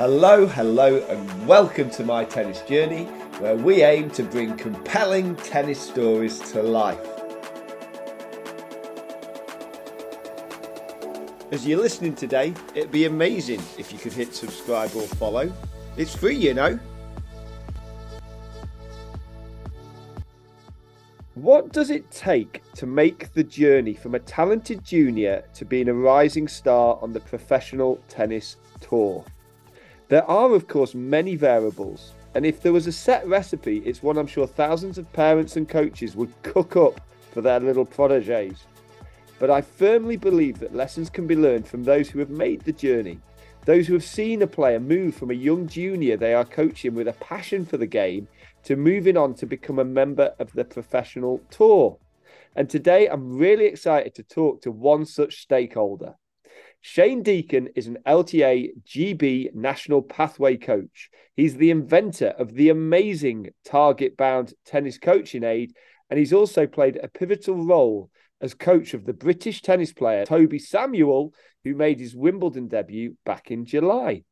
Hello, hello, and welcome to my tennis journey, where we aim to bring compelling tennis stories to life. As you're listening today, it'd be amazing if you could hit subscribe or follow. It's free, you know. What does it take to make the journey from a talented junior to being a rising star on the professional tennis tour? There are, of course, many variables, and if there was a set recipe, it's one I'm sure thousands of parents and coaches would cook up for their little proteges. But I firmly believe that lessons can be learned from those who have made the journey, those who have seen a player move from a young junior they are coaching with a passion for the game to moving on to become a member of the professional tour. And today I'm really excited to talk to one such stakeholder. Shane Deacon is an LTA GB National Pathway Coach. He's the inventor of the amazing TargetBound tennis coaching aid, and he's also played a pivotal role as coach of the British tennis player Toby Samuel, who made his Wimbledon debut back in July.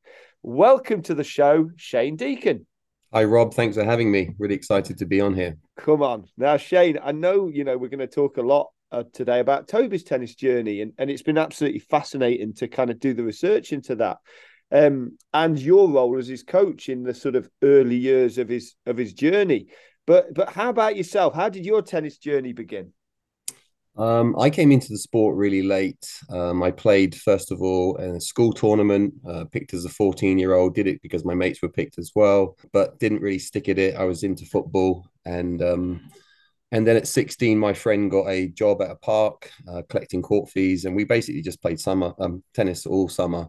Welcome to the show, Shane Deacon. Hi, Rob. Thanks for having me. Really excited to be on here. Come on. Now, Shane, I know, you know, we're going to talk a lot uh, today about Toby's tennis journey, and, and it's been absolutely fascinating to kind of do the research into that. Um, and your role as his coach in the sort of early years of his of his journey. But but how about yourself? How did your tennis journey begin? Um, I came into the sport really late. Um, I played first of all in a school tournament, uh, picked as a 14 year old. Did it because my mates were picked as well, but didn't really stick at it. I was into football and um, and then at 16, my friend got a job at a park uh, collecting court fees, and we basically just played summer um, tennis all summer.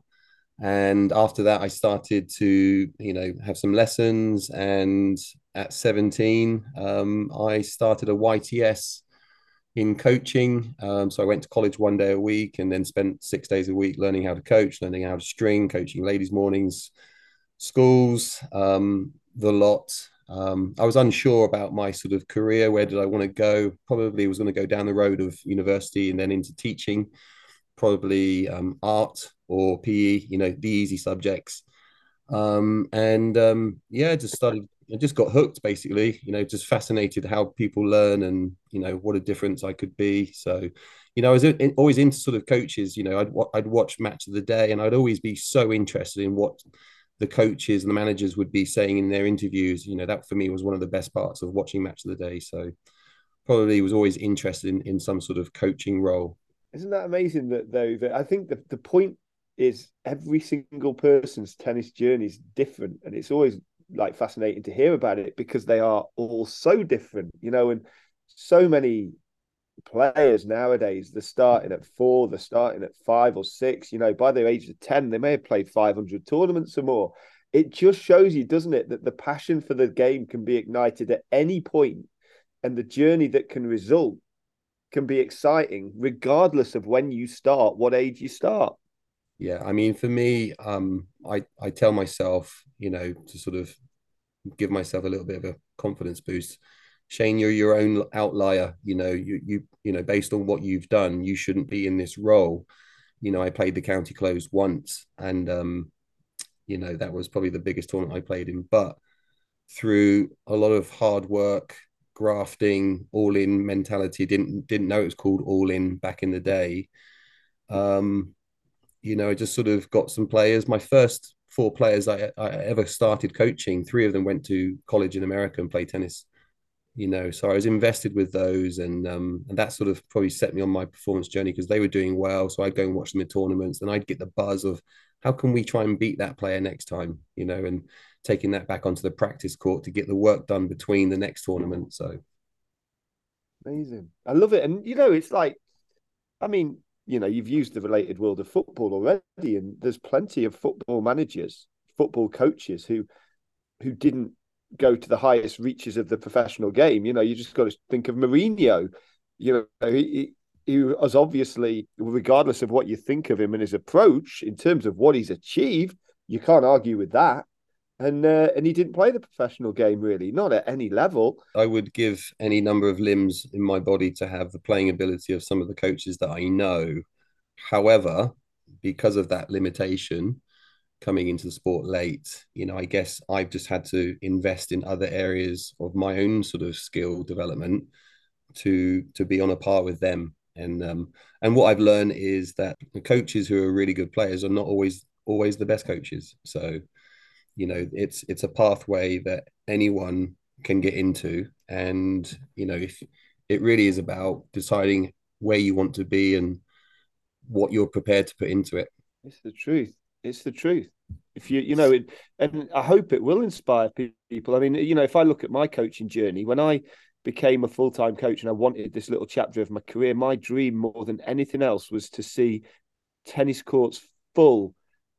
And after that, I started to, you know, have some lessons. And at 17, um, I started a YTS in coaching. Um, so I went to college one day a week and then spent six days a week learning how to coach, learning how to string, coaching ladies' mornings, schools, um, the lot. Um, I was unsure about my sort of career. Where did I want to go? Probably was going to go down the road of university and then into teaching, probably um, art or PE. You know, the easy subjects. Um, and um, yeah, just started. I just got hooked, basically. You know, just fascinated how people learn and you know what a difference I could be. So, you know, I was in, always into sort of coaches. You know, I'd I'd watch match of the day, and I'd always be so interested in what the coaches and the managers would be saying in their interviews. You know, that for me was one of the best parts of watching match of the day. So probably was always interested in, in some sort of coaching role. Isn't that amazing that though that I think the, the point is every single person's tennis journey is different and it's always like fascinating to hear about it because they are all so different, you know, and so many players nowadays, they're starting at four, they're starting at five or six. You know, by the age of 10, they may have played 500 tournaments or more. It just shows you, doesn't it, that the passion for the game can be ignited at any point and the journey that can result can be exciting regardless of when you start, what age you start. Yeah, I mean, for me, um, I I tell myself, you know, to sort of give myself a little bit of a confidence boost Shane, you're your own outlier. You know, you you you know, based on what you've done, you shouldn't be in this role. You know, I played the county close once, and um, you know that was probably the biggest tournament I played in. But through a lot of hard work, grafting, all in mentality, didn't didn't know it was called all in back in the day. Um, you know, I just sort of got some players. My first four players I, I ever started coaching, three of them went to college in America and played tennis you know so i was invested with those and um and that sort of probably set me on my performance journey because they were doing well. So i'd go and watch them in tournaments and i'd get the buzz of how can we try and beat that player next time you know and taking that back onto the practice court to get the work done between the next tournament. So. Amazing. I love it. And you know it's like i mean you know you've used the related world of football already and there's plenty of football managers football coaches who who didn't go to the highest reaches of the professional game. You know, you just got to think of Mourinho. You know, he, he was obviously, regardless of what you think of him and his approach in terms of what he's achieved, you can't argue with that. And uh, and he didn't play the professional game really, not at any level. I would give any number of limbs in my body to have the playing ability of some of the coaches that I know. However, because of that limitation, coming into the sport late, you know, I guess I've just had to invest in other areas of my own sort of skill development to to be on a par with them. And um, and what I've learned is that the coaches who are really good players are not always always the best coaches. So, you know, it's it's a pathway that anyone can get into, and you know, if it really is about deciding where you want to be and what you're prepared to put into it. It's the truth. It's the truth. If you, you know, it, and I hope it will inspire people. I mean, you know, if I look at my coaching journey, when I became a full time coach and I wanted this little chapter of my career, my dream more than anything else was to see tennis courts full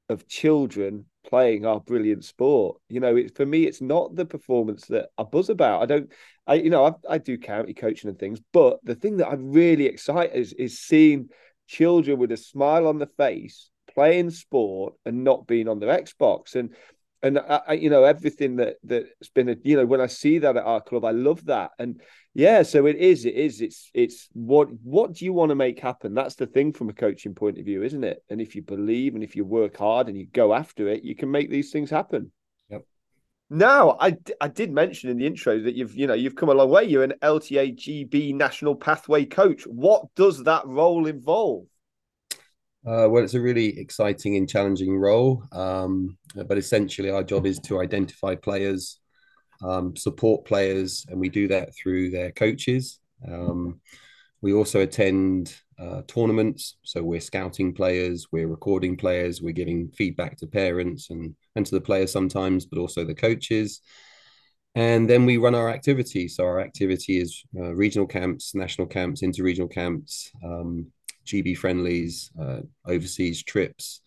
of children playing our brilliant sport. You know, it, for me, it's not the performance that I buzz about. I don't, I, you know, I, I do county coaching and things, but the thing that I'm really excited is, is seeing children with a smile on the face playing sport and not being on their Xbox. And and I, you know everything that that's been a, you know when I see that at our club, I love that. And yeah, so it is, it is, it's it's what what do you want to make happen? That's the thing from a coaching point of view, isn't it? And if you believe and if you work hard and you go after it, you can make these things happen. Yep. Now, I, I did mention in the intro that you've you know you've come a long way. You're an LTA GB National Pathway coach. What does that role involve? Uh, well, it's a really exciting and challenging role, um, but essentially our job is to identify players, um, support players, and we do that through their coaches. Um, we also attend uh, tournaments, so we're scouting players, we're recording players, we're giving feedback to parents and and to the players sometimes, but also the coaches. And then we run our activity. So our activity is uh, regional camps, national camps, inter-regional camps, um, GB friendlies, uh, overseas trips.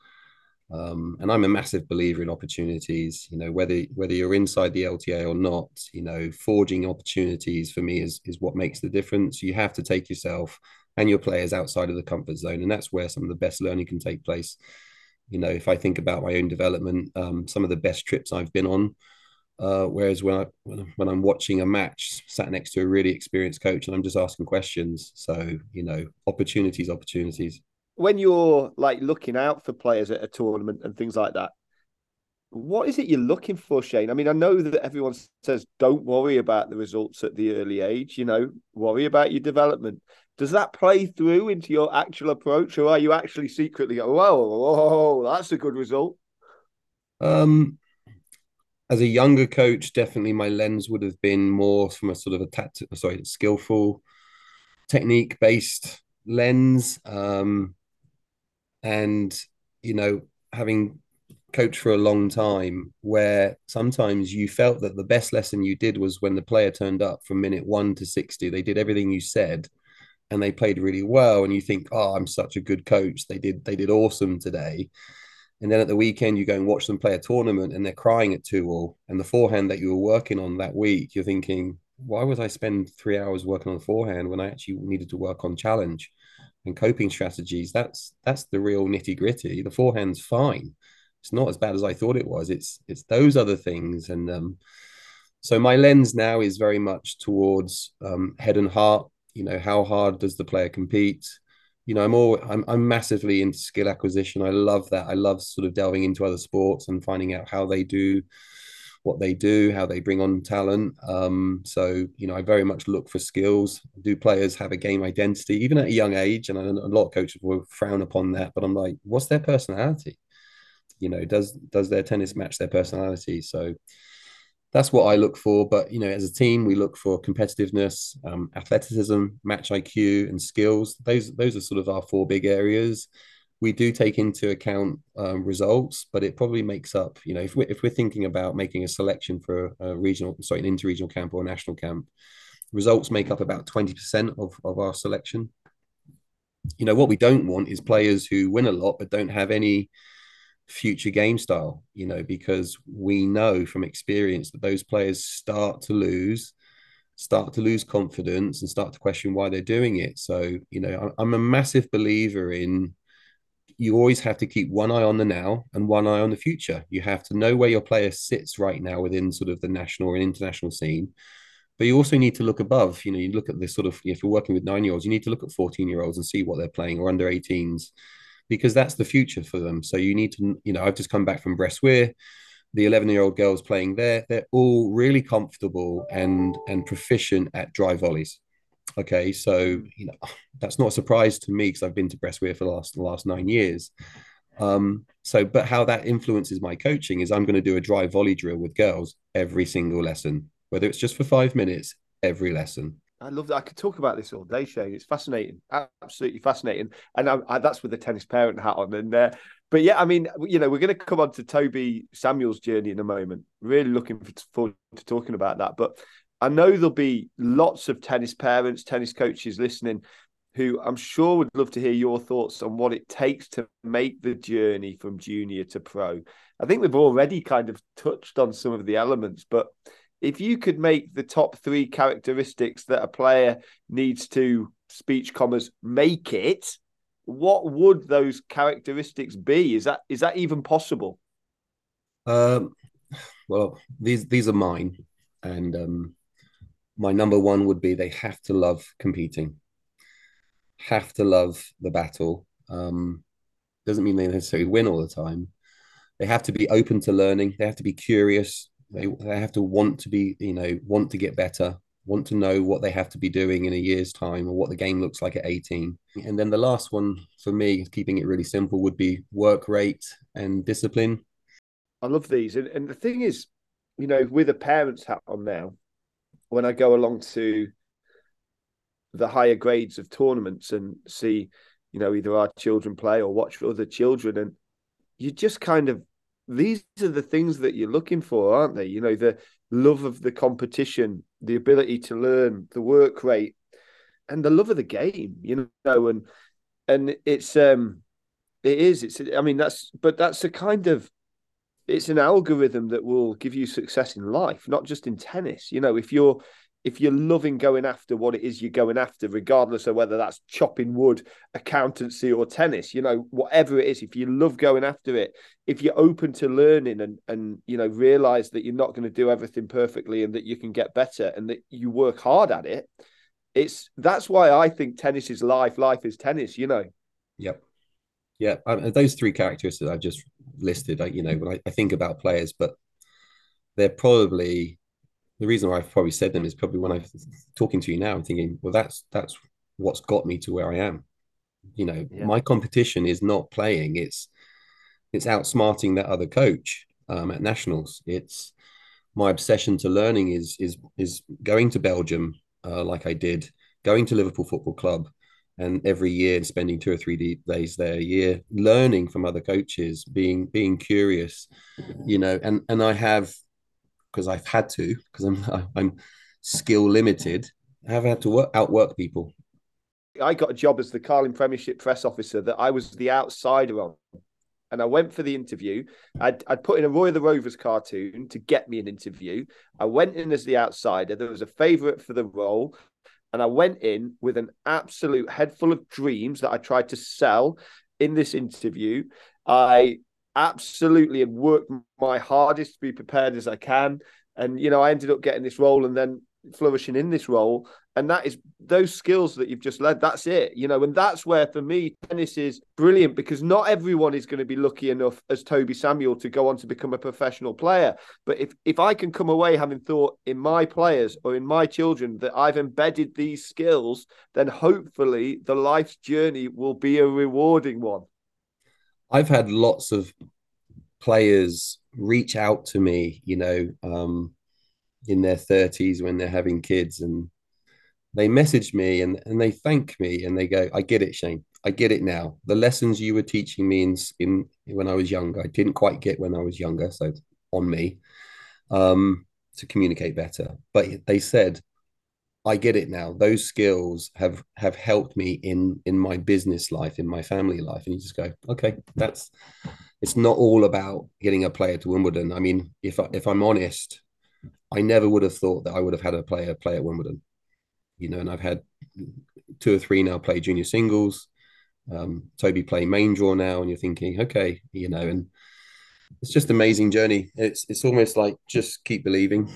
Um, and I'm a massive believer in opportunities. You know, whether whether you're inside the LTA or not, you know, forging opportunities for me is is what makes the difference. You have to take yourself and your players outside of the comfort zone, and that's where some of the best learning can take place. You know, if I think about my own development, um, some of the best trips I've been on uh, whereas when I when I'm watching a match, sat next to a really experienced coach, and I'm just asking questions. So you know, opportunities, opportunities. When you're like looking out for players at a tournament and things like that, what is it you're looking for, Shane? I mean, I know that everyone says don't worry about the results at the early age. You know, worry about your development. Does that play through into your actual approach, or are you actually secretly go, "Whoa, whoa, that's a good result"? Um, as a younger coach, definitely my lens would have been more from a sort of a tactic, sorry, skillful, technique based lens. Um, and you know, having coached for a long time, where sometimes you felt that the best lesson you did was when the player turned up from minute one to sixty. They did everything you said, and they played really well. And you think, oh, I'm such a good coach. They did they did awesome today and then at the weekend, you go and watch them play a tournament and they're crying at two all. And the forehand that you were working on that week, you're thinking, why would I spend three hours working on forehand when I actually needed to work on challenge and coping strategies? That's that's the real nitty gritty. The forehand's fine. It's not as bad as I thought it was. It's it's those other things. And um, so my lens now is very much towards um, head and heart. You know, how hard does the player compete? You know, I'm all I'm I'm massively into skill acquisition. I love that. I love sort of delving into other sports and finding out how they do what they do, how they bring on talent. Um, so you know, I very much look for skills. Do players have a game identity, even at a young age? And a lot of coaches will frown upon that, but I'm like, what's their personality? You know, does does their tennis match their personality? So that's what I look for. But you know, as a team, we look for competitiveness, um, athleticism, match IQ, and skills. Those those are sort of our four big areas. We do take into account um, results, but it probably makes up. You know, if we're if we're thinking about making a selection for a regional, sorry, an interregional camp or a national camp, results make up about twenty percent of of our selection. You know, what we don't want is players who win a lot but don't have any future game style, you know, because we know from experience that those players start to lose, start to lose confidence and start to question why they're doing it. So, you know, I'm a massive believer in you always have to keep one eye on the now and one eye on the future. You have to know where your player sits right now within sort of the national and international scene. But you also need to look above. You know, you look at this sort of, if you're working with nine year olds, you need to look at 14 year olds and see what they're playing or under 18s because that's the future for them. So you need to, you know, I've just come back from Bressuire. The 11 year old girls playing there, they're all really comfortable and and proficient at drive volleys. Okay, so you know that's not a surprise to me because I've been to Bressuire for the last the last nine years. Um, so, but how that influences my coaching is I'm going to do a drive volley drill with girls every single lesson, whether it's just for five minutes every lesson. I love that. I could talk about this all day, Shane. It's fascinating, absolutely fascinating. And I, I, that's with the tennis parent hat on. And uh, but yeah, I mean, you know, we're going to come on to Toby Samuel's journey in a moment. Really looking forward to talking about that. But I know there'll be lots of tennis parents, tennis coaches listening who I'm sure would love to hear your thoughts on what it takes to make the journey from junior to pro. I think we've already kind of touched on some of the elements, but if you could make the top three characteristics that a player needs to speech commas make it, what would those characteristics be? Is that is that even possible? Um, well, these these are mine, and um, my number one would be they have to love competing have to love the battle. Um, doesn't mean they necessarily win all the time. They have to be open to learning. They have to be curious. They, they have to want to be, you know, want to get better, want to know what they have to be doing in a year's time or what the game looks like at 18. And then the last one for me, keeping it really simple, would be work rate and discipline. I love these. And, and the thing is, you know, with a parent's hat on now, when I go along to the higher grades of tournaments and see, you know, either our children play or watch other children. And you just kind of, these are the things that you're looking for, aren't they? You know, the love of the competition, the ability to learn, the work rate, and the love of the game, you know, and, and it's, um, it is, it's, I mean, that's, but that's a kind of, it's an algorithm that will give you success in life, not just in tennis. You know, if you're if you're loving going after what it is you're going after, regardless of whether that's chopping wood, accountancy, or tennis, you know, whatever it is, if you love going after it, if you're open to learning and and you know realize that you're not going to do everything perfectly and that you can get better and that you work hard at it, it's that's why I think tennis is life, life is tennis. You know. Yep. Yeah, those three characteristics that I've just listed, I, you know, when I, I think about players, but they're probably the reason why I've probably said them is probably when I'm talking to you now, I'm thinking, well, that's that's what's got me to where I am. You know, yeah. my competition is not playing; it's it's outsmarting that other coach um, at nationals. It's my obsession to learning is is is going to Belgium uh, like I did, going to Liverpool Football Club, and every year and spending two or three days there a year, learning from other coaches, being being curious, you know, and and I have because I've had to because I'm I'm skill limited. I've had to work, outwork people. I got a job as the Carling Premiership press officer that I was the outsider on. And I went for the interview. I'd, I'd put in a Roy of the Rovers cartoon to get me an interview. I went in as the outsider. There was a favourite for the role. And I went in with an absolute head full of dreams that I tried to sell in this interview. I absolutely and worked my hardest to be prepared as I can. And you know, I ended up getting this role and then flourishing in this role. And that is those skills that you've just led. That's it, you know, and that's where for me tennis is brilliant because not everyone is going to be lucky enough as Toby Samuel to go on to become a professional player. But if if I can come away having thought in my players or in my children that I've embedded these skills, then hopefully the life's journey will be a rewarding one. I've had lots of players reach out to me, you know, um, in their 30s when they're having kids and they message me and, and they thank me and they go, I get it, Shane. I get it now. The lessons you were teaching me in, in when I was younger, I didn't quite get when I was younger. So on me um, to communicate better. But they said, I get it now. Those skills have have helped me in in my business life, in my family life, and you just go, okay, that's. It's not all about getting a player to Wimbledon. I mean, if I, if I'm honest, I never would have thought that I would have had a player play at Wimbledon. You know, and I've had two or three now play junior singles. Um, Toby play main draw now, and you're thinking, okay, you know, and it's just amazing journey. It's it's almost like just keep believing.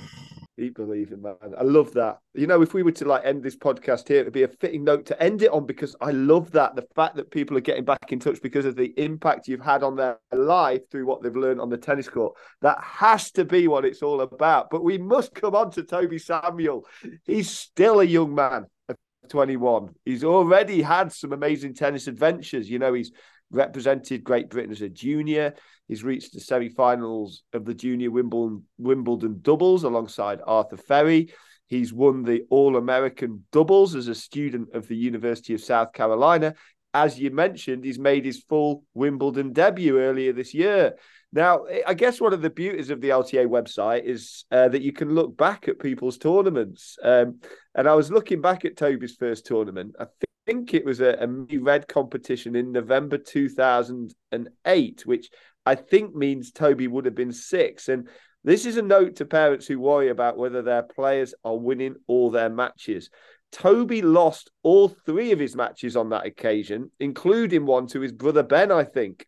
Keep believing, man. I love that. You know, if we were to like end this podcast here, it'd be a fitting note to end it on because I love that. The fact that people are getting back in touch because of the impact you've had on their life through what they've learned on the tennis court. That has to be what it's all about. But we must come on to Toby Samuel. He's still a young man of 21. He's already had some amazing tennis adventures. You know, he's represented Great Britain as a junior. He's reached the semi-finals of the junior Wimbledon Wimbledon doubles alongside Arthur Fery. He's won the All-American doubles as a student of the University of South Carolina. As you mentioned, he's made his full Wimbledon debut earlier this year. Now, I guess one of the beauties of the LTA website is uh, that you can look back at people's tournaments. Um, and I was looking back at Toby's first tournament. I think it was a, a red competition in November 2008, which I think means Toby would have been six. And this is a note to parents who worry about whether their players are winning all their matches. Toby lost all three of his matches on that occasion, including one to his brother Ben, I think.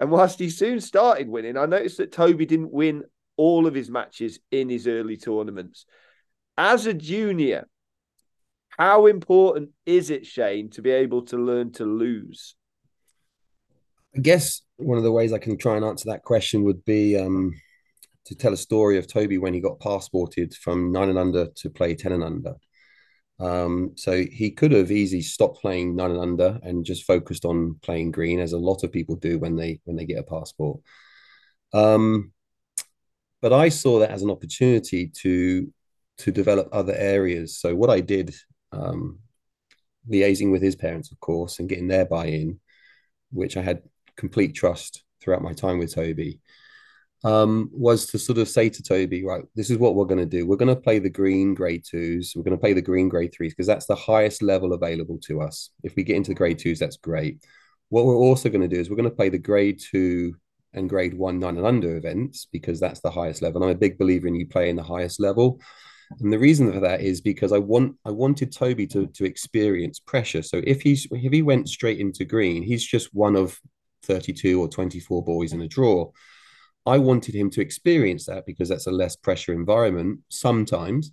And whilst he soon started winning, I noticed that Toby didn't win all of his matches in his early tournaments. As a junior, how important is it, Shane, to be able to learn to lose? I guess one of the ways I can try and answer that question would be um, to tell a story of Toby when he got passported from nine and under to play 10 and under. Um, so he could have easily stopped playing nine and under and just focused on playing green, as a lot of people do when they when they get a passport. Um, but I saw that as an opportunity to to develop other areas. So what I did, um, liaising with his parents, of course, and getting their buy-in, which I had complete trust throughout my time with Toby, um, was to sort of say to Toby, right, this is what we're going to do. We're going to play the green grade twos. We're going to play the green grade threes because that's the highest level available to us. If we get into the grade twos, that's great. What we're also going to do is we're going to play the grade two and grade one nine and under events because that's the highest level. And I'm a big believer in you playing the highest level. And the reason for that is because I want I wanted Toby to to experience pressure. So if he's if he went straight into green, he's just one of 32 or 24 boys in a draw. I wanted him to experience that because that's a less pressure environment sometimes.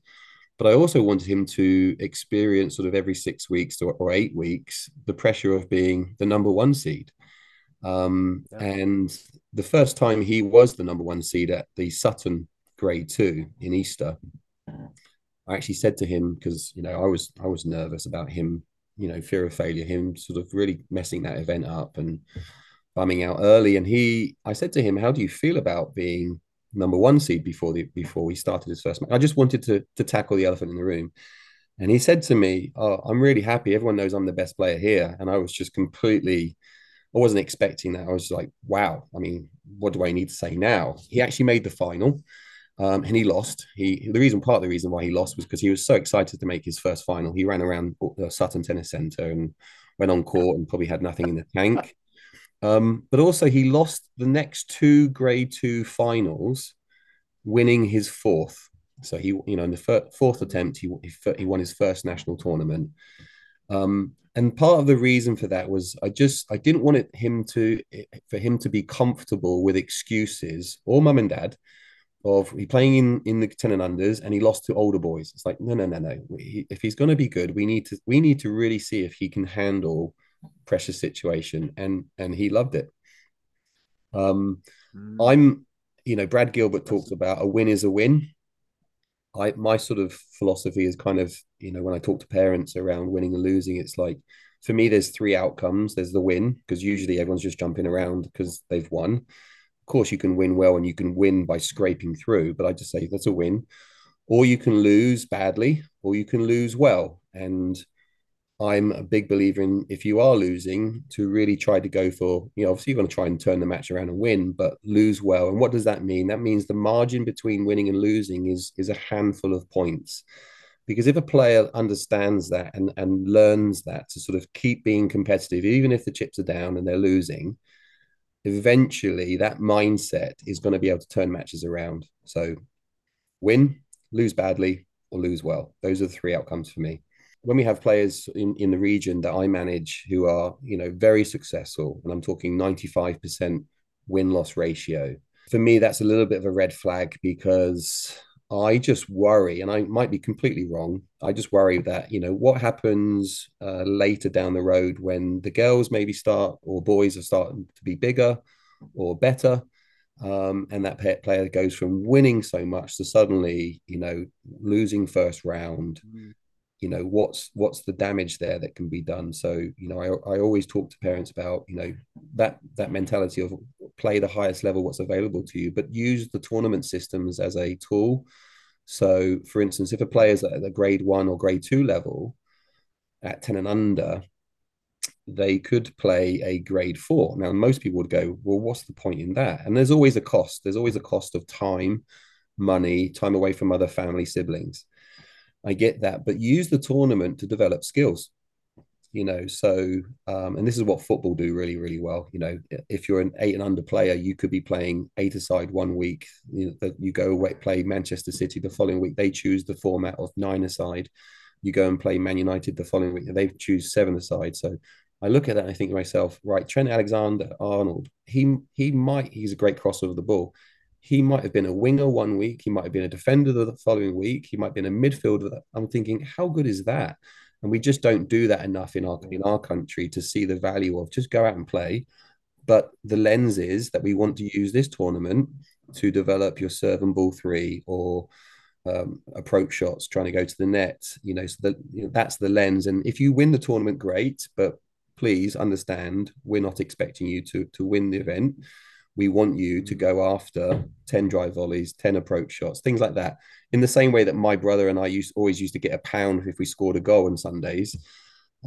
But I also wanted him to experience sort of every six weeks or, or eight weeks the pressure of being the number one seed. Um, yeah. And the first time he was the number one seed at the Sutton grade two in Easter, I actually said to him because you know I was I was nervous about him, you know, fear of failure, him sort of really messing that event up and bumming out early. And he, I said to him, "How do you feel about being number one seed before the before we started his first match?" I just wanted to to tackle the elephant in the room. And he said to me, oh, I'm really happy. Everyone knows I'm the best player here. And I was just completely, I wasn't expecting that. I was like, wow. I mean, what do I need to say now? He actually made the final. Um, and he lost. He the reason part of the reason why he lost was because he was so excited to make his first final. He ran around the Sutton Tennis Centre and went on court and probably had nothing in the tank. Um, but also, he lost the next two grade two finals, winning his fourth. So he, you know, in the fir- fourth attempt, he, he won his first national tournament. Um, and part of the reason for that was I just I didn't want it, him to for him to be comfortable with excuses or mum and dad of he playing in in the ten and unders and he lost to older boys. It's like no no no no. If he's going to be good, we need to we need to really see if he can handle pressure situation, and and he loved it. Um, mm. I'm, you know, Brad Gilbert talks about a win is a win. I my sort of philosophy is kind of, you know, when I talk to parents around winning and losing, it's like for me, there's three outcomes. There's the win because usually everyone's just jumping around because they've won. Of course, you can win well and you can win by scraping through, but I just say that's a win. Or you can lose badly, or you can lose well. And I'm a big believer in if you are losing to really try to go for, you know, obviously you're going to try and turn the match around and win, but lose well. And what does that mean? That means the margin between winning and losing is is a handful of points. Because if a player understands that and, and learns that to sort of keep being competitive, even if the chips are down and they're losing, eventually that mindset is going to be able to turn matches around. So win, lose badly, or lose well. Those are the three outcomes for me when we have players in, in the region that I manage who are, you know, very successful, and I'm talking 95% win loss ratio, for me, that's a little bit of a red flag because I just worry, and I might be completely wrong. I just worry that you know what happens uh, later down the road when the girls maybe start or boys are starting to be bigger or better, um, and that player goes from winning so much to suddenly you know losing first round. Mm. You know what's what's the damage there that can be done. So you know I, I always talk to parents about you know that that mentality of play the highest level what's available to you, but use the tournament systems as a tool. So, for instance, if a player's at the grade one or grade two level at 10 and under, they could play a grade four. Now, most people would go, well, what's the point in that? And there's always a cost. There's always a cost of time, money, time away from other family siblings. I get that, but use the tournament to develop skills you know so um, and this is what football do really really well you know if you're an eight and under player you could be playing eight aside one week you know that you go away play manchester city the following week they choose the format of nine aside. You go and play man united the following week they choose seven aside. So i look at that and i think to myself right trent alexander arnold he he might he's a great crosser of the ball he might have been a winger one week he might have been a defender the following week he might have been a midfielder. I'm thinking how good is that? And we just don't do that enough in our in our country to see the value of just go out and play. But the lens is that we want to use this tournament to develop your serve and ball three or um, approach shots trying to go to the net you know so that you know, that's the lens. And if you win the tournament great but please understand we're not expecting you to to win the event we want you to go after 10 drive volleys 10 approach shots things like that. In the same way that my brother and i used always used to get a pound if we scored a goal on sundays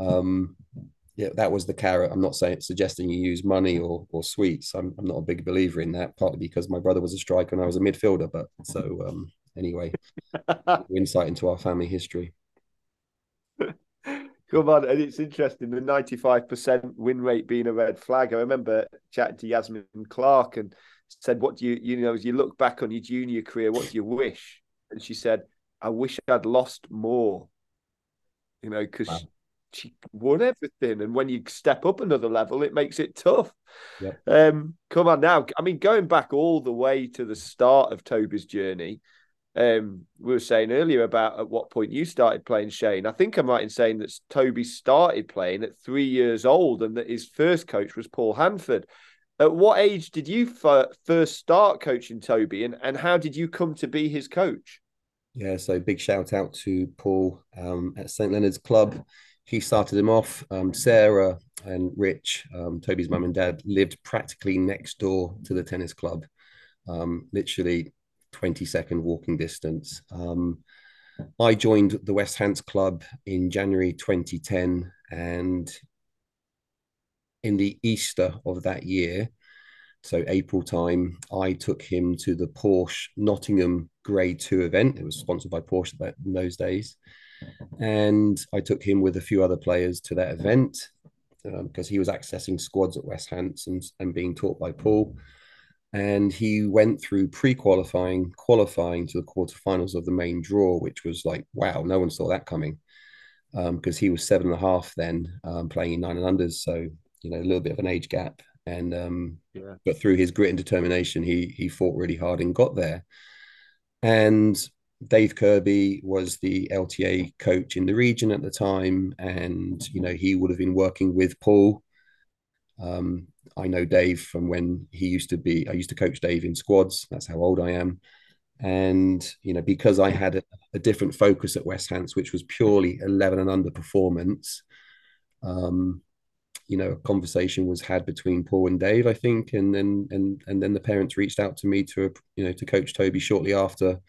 um, yeah that was the carrot. I'm not saying suggesting you use money or or sweets. I'm, I'm not a big believer in that partly because my brother was a striker and i was a midfielder but so um, anyway insight into our family history Come on, and it's interesting the 95% win rate being a red flag. I remember chatting to Yasmin Clarke and said, What do you, you know, as you look back on your junior career, what do you wish? And she said, I wish I'd lost more, you know, because wow. she won everything. And when you step up another level, it makes it tough. Yep. Um, come on now. I mean, going back all the way to the start of Toby's journey, um, we were saying earlier about at what point you started playing Shane. I think I'm right in saying that Toby started playing at three years old and that his first coach was Paul Hanford. At what age did you f- first start coaching Toby and, and how did you come to be his coach? Yeah, so big shout out to Paul um, at St. Leonard's Club. He started him off. Um, Sarah and Rich, um, Toby's mum and dad, lived practically next door to the tennis club. Um, literally 20 second walking distance. Um, I joined the West Hants Club in January 2010, and in the Easter of that year, so April time, I took him to the Porsche Nottingham Grade Two event. It was sponsored by Porsche in those days, and I took him with a few other players to that event because um, he was accessing squads at West Hants and, and being taught by Paul and he went through pre-qualifying, qualifying to the quarterfinals of the main draw, which was like, wow, no one saw that coming, because um, he was seven and a half then, um, playing in nine and unders, so you know a little bit of an age gap, and um, yeah. but through his grit and determination, he he fought really hard and got there, and. Dave Kirby was the LTA coach in the region at the time, and you know he would have been working with Paul um, I know Dave from when he used to be, I used to coach Dave in squads. That's how old I am. And, you know, because I had a, a different focus at West Hants, which was purely 11 and under performance, um, you know, a conversation was had between Paul and Dave, I think. And then, and, and then the parents reached out to me to, you know, to coach Toby shortly after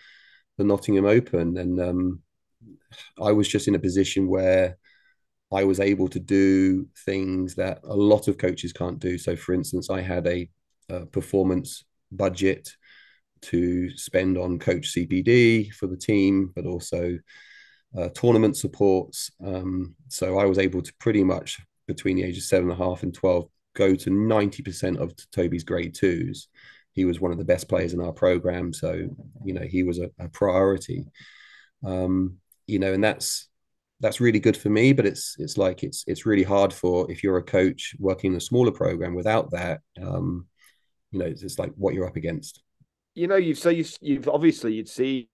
the Nottingham Open. And um, I was just in a position where, I was able to do things that a lot of coaches can't do. So, for instance, I had a, a performance budget to spend on coach CPD for the team, but also uh, tournament supports. Um, so I was able to pretty much between the ages seven and a half and 12 go to 90% of Toby's grade twos. He was one of the best players in our program. So, you know, he was a, a priority. Um, you know, and that's that's really good for me but it's it's like it's it's really hard for if you're a coach working in a smaller program without that um you know it's, it's like what you're up against you know, you've so you've, you've obviously you'd seen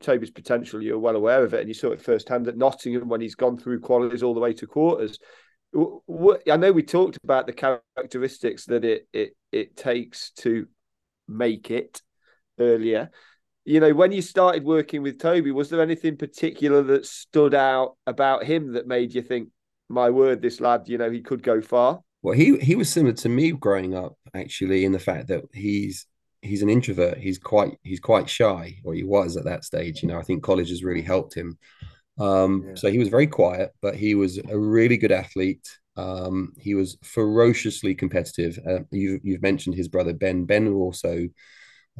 Toby's potential. You're well aware of it, and you saw it firsthand at Nottingham when he's gone through qualities all the way to quarters. I know we talked about the characteristics that it it it takes to make it earlier. You know, when you started working with Toby, was there anything particular that stood out about him that made you think, "My word, this lad, you know, he could go far"? Well, he he was similar to me growing up, actually, in the fact that he's he's an introvert. He's quite he's quite shy, or he was at that stage. You know, I think college has really helped him. Um, yeah. So he was very quiet, but he was a really good athlete. Um, he was ferociously competitive. Uh, you, you've mentioned his brother Ben. Ben also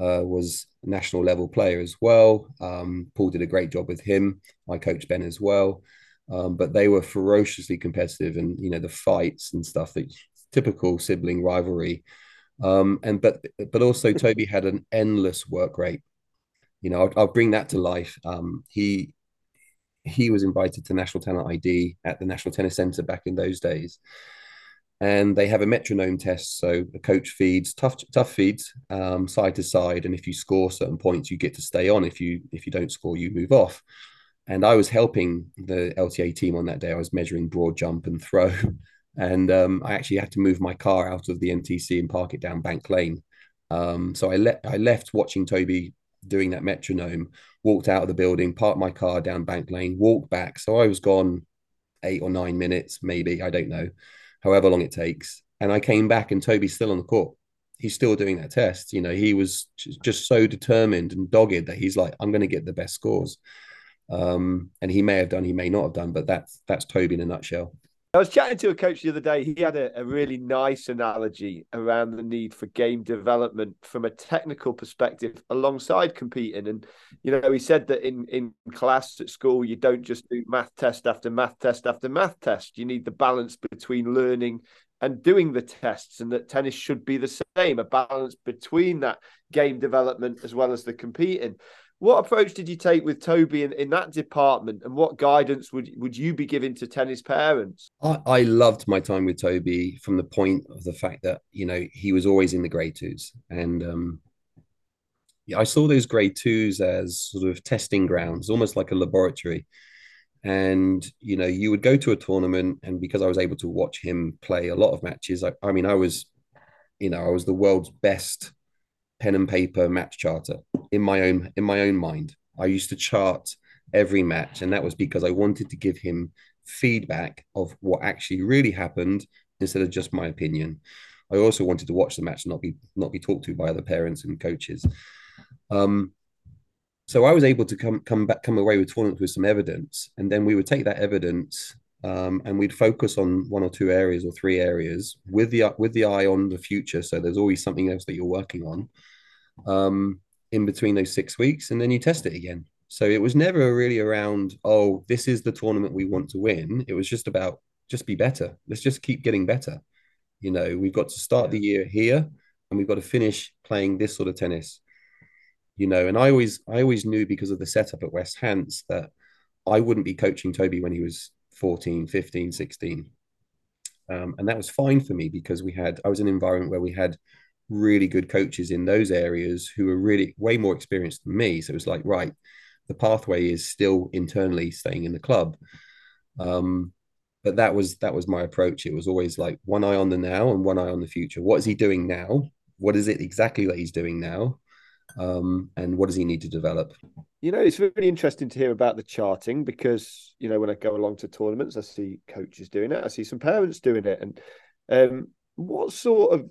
uh, was national level player as well. Um, Paul did a great job with him. I coached Ben as well. Um, but they were ferociously competitive, and you know the fights and stuff that typical sibling rivalry. Um, and but but also Toby had an endless work rate. You know, I'll, I'll bring that to life. Um, he he was invited to National Talent ID at the National Tennis Centre back in those days. And they have a metronome test. So the coach feeds tough tough feeds um, side to side, and if you score certain points, you get to stay on. If you if you don't score, you move off. And I was helping the LTA team on that day. I was measuring broad jump and throw, and um, I actually had to move my car out of the NTC and park it down Bank Lane. Um, so I, le- I left watching Toby doing that metronome, walked out of the building, parked my car down Bank Lane, walked back. So I was gone eight or nine minutes, maybe, I don't know, however long it takes. And I came back and Toby's still on the court. He's still doing that test. You know, he was just so determined and dogged that he's like, I'm going to get the best scores. Um, and he may have done, he may not have done, but that's that's Toby in a nutshell. I was chatting to a coach the other day. He had a, a, really nice analogy around the need for game development from a technical perspective alongside competing. And, you know, he said that in, in class at school, you don't just do math test after math test after math test. You need the balance between learning and doing the tests, and that tennis should be the same a balance between that game development as well as the competing. What approach did you take with Toby in, in that department, and what guidance would would you be giving to tennis parents? I, I loved my time with Toby from the point of the fact that you know he was always in the grade twos, and um, yeah, I saw those grade twos as sort of testing grounds, almost like a laboratory. And you know, you would go to a tournament, and because I was able to watch him play a lot of matches, I, I mean, I was, you know, I was the world's best pen and paper match charter in my own in my own mind. I used to chart every match, and that was because I wanted to give him feedback of what actually really happened instead of just my opinion. I also wanted to watch the match not be not be talked to by other parents and coaches. Um, so I was able to come come back come away with tournaments with some evidence, and then we would take that evidence um, and we'd focus on one or two areas or three areas with the with the eye on the future. So there's always something else that you're working on, um, in between those six weeks, and then you test it again. So it was never really around, oh, this is the tournament we want to win. It was just about just be better. Let's just keep getting better. You know, we've got to start the year here and we've got to finish playing this sort of tennis. You know, and I always I always knew because of the setup at West Hants that I wouldn't be coaching Toby when he was 14, 15, 16. Um, and that was fine for me because we had I was in an environment where we had really good coaches in those areas who were really way more experienced than me. So it was like, right, the pathway is still internally staying in the club. Um, but that was that was my approach. It was always like one eye on the now and one eye on the future. What is he doing now? What is it exactly that he's doing now? Um, and what does he need to develop? You know, it's really interesting to hear about the charting because you know when I go along to tournaments, I see coaches doing it, I see some parents doing it, and um, what sort of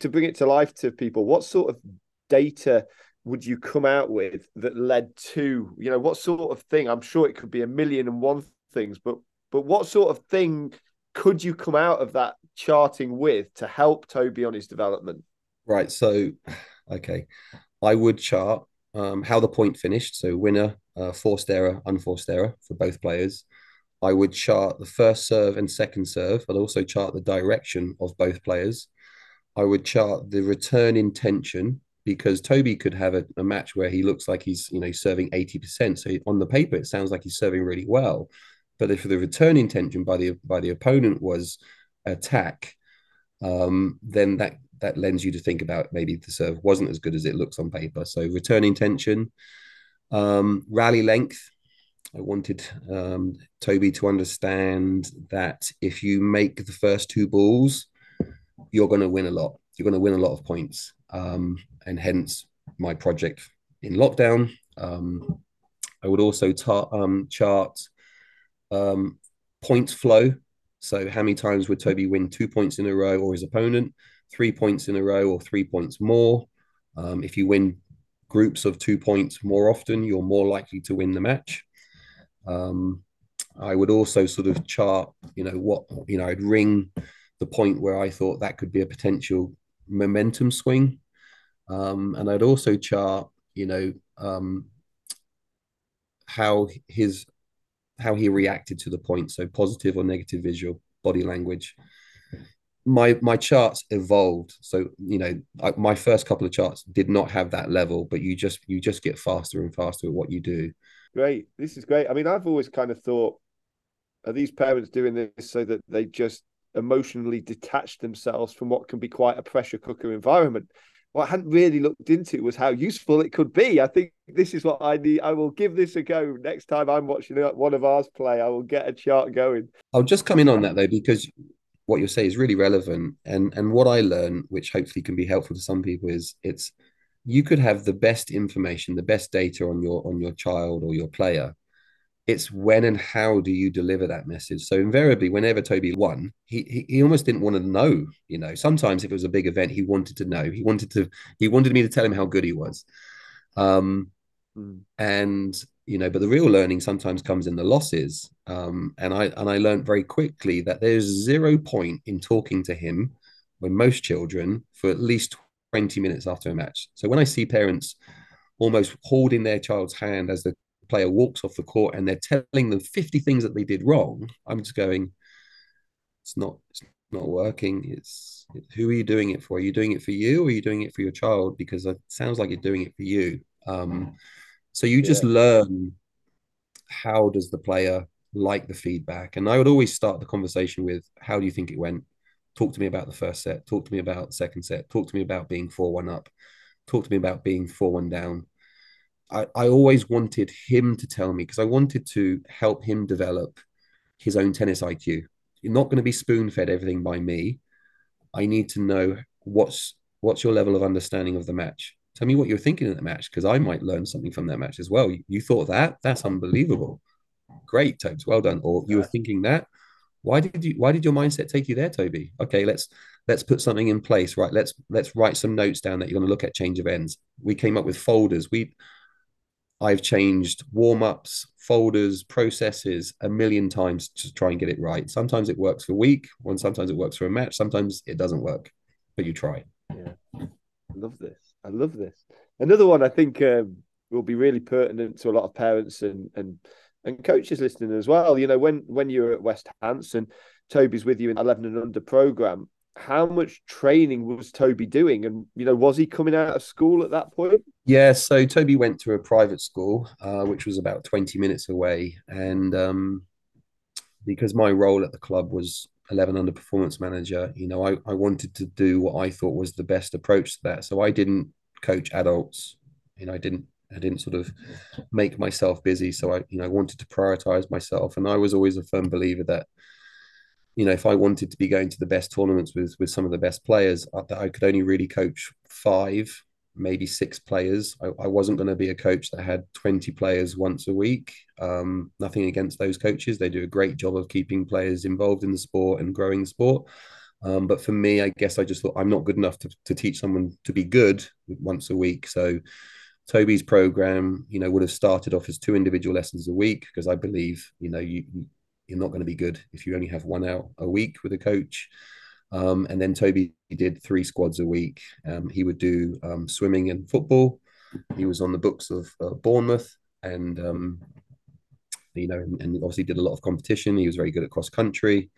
to bring it to life to people, what sort of data would you come out with that led to, you know, what sort of thing? I'm sure it could be a million and one things, but but what sort of thing could you come out of that charting with to help Toby on his development? Right. So, okay, I would chart um, how the point finished. So winner, uh, forced error, unforced error for both players. I would chart the first serve and second serve. I'd also chart the direction of both players. I would chart the return intention because Toby could have a, a, match where he looks like he's you know serving 80%. So on the paper it sounds like he's serving really well. But if the return intention by the by the opponent was attack, um, then that that lends you to think about maybe the serve wasn't as good as it looks on paper. So return intention, um, rally length. I wanted um, Toby to understand that if you make the first two balls, you're going to win a lot. You're going to win a lot of points, um, and hence my project in lockdown. Um, I would also um, chart um, points flow. So how many times would Toby win two points in a row or his opponent, three points in a row or three points more? Um, if you win groups of two points more often, you're more likely to win the match. Um, I would also sort of chart, you know, what, you know, I'd ring the point where I thought that could be a potential momentum swing. Um, and I'd also chart, you know, um, how his how he reacted to the point so positive or negative visual body language. My my charts evolved. So you know I, my first couple of charts did not have that level but you just you just get faster and faster at what you do. Great. This is great. I mean i've always kind of thought are these parents doing this so that they just emotionally detached themselves from what can be quite a pressure cooker environment what I hadn't really looked into was how useful it could be. I think this is what I need. I will give this a go next time I'm watching one of ours play. I will get a chart going. I'll just come in on that though, because what you say is really relevant. And and what I learned, which hopefully can be helpful to some people, is it's you could have the best information, the best data on your on your child or your player, it's when and how do you deliver that message. So invariably, whenever Toby won, he, he he almost didn't want to know. You know, sometimes if it was a big event, he wanted to know. He wanted to he wanted me to tell him how good he was. Um, mm. and you know, but the real learning sometimes comes in the losses. Um, and I and I learned very quickly that there's zero point in talking to him when most children for at least 20 minutes after a match. So when I see parents almost holding their child's hand as the player walks off the court and they're telling them 50 things that they did wrong, I'm just going, it's not, it's not working. It's, who are you doing it for? Are you doing it for you or are you doing it for your child? Because it sounds like you're doing it for you. Um, so you just learn how does the player like the feedback? And I would always start the conversation with, how do you think it went? Talk to me about the first set. Talk to me about the second set. Talk to me about being 4 1 up. Talk to me about being 4 1 down. I, I always wanted him to tell me because I wanted to help him develop his own tennis IQ. You're not going to be spoon fed everything by me. I need to know what's what's your level of understanding of the match. Tell me what you're thinking in the match because I might learn something from that match as well. You, you thought that? That's unbelievable. Great, Tobes. Well done. Or you were thinking that. Why did you? Why did your mindset take you there, Toby? Okay, let's let's put something in place. Right. Let's let's write some notes down that you're going to look at change of ends. We came up with folders. We I've changed warm ups, folders, processes a million times to try and get it right. Sometimes it works for a week, and sometimes it works for a match. Sometimes it doesn't work, but you try. Yeah, I love this. I love this. Another one I think um, will be really pertinent to a lot of parents and and and coaches listening as well. You know, when when you're at West Hants and Toby's with you in 11 and under program, how much training was Toby doing? And, you know, was he coming out of school at that point? Yeah, so Toby went to a private school, uh, which was about 20 minutes away. And um, because my role at the club was 11 under performance manager, you know, I, I wanted to do what I thought was the best approach to that. So I didn't coach adults, you know, I didn't I didn't sort of make myself busy. So I, you know, wanted to prioritize myself. And I was always a firm believer that you know, if I wanted to be going to the best tournaments with with some of the best players, I, I could only really coach five, maybe six players. I, I wasn't going to be a coach that had twenty players once a week. Um, nothing against those coaches; they do a great job of keeping players involved in the sport and growing the sport. Um, but for me, I guess I just thought I'm not good enough to, to teach someone to be good once a week. So Toby's program, you know, would have started off as two individual lessons a week because I believe, you know, you you're not going to be good if you only have one out a week with a coach. Um, and then Toby did three squads a week. Um, he would do um, swimming and football. He was on the books of uh, Bournemouth, and um, you know, and, obviously did a lot of competition. He was very good at cross country.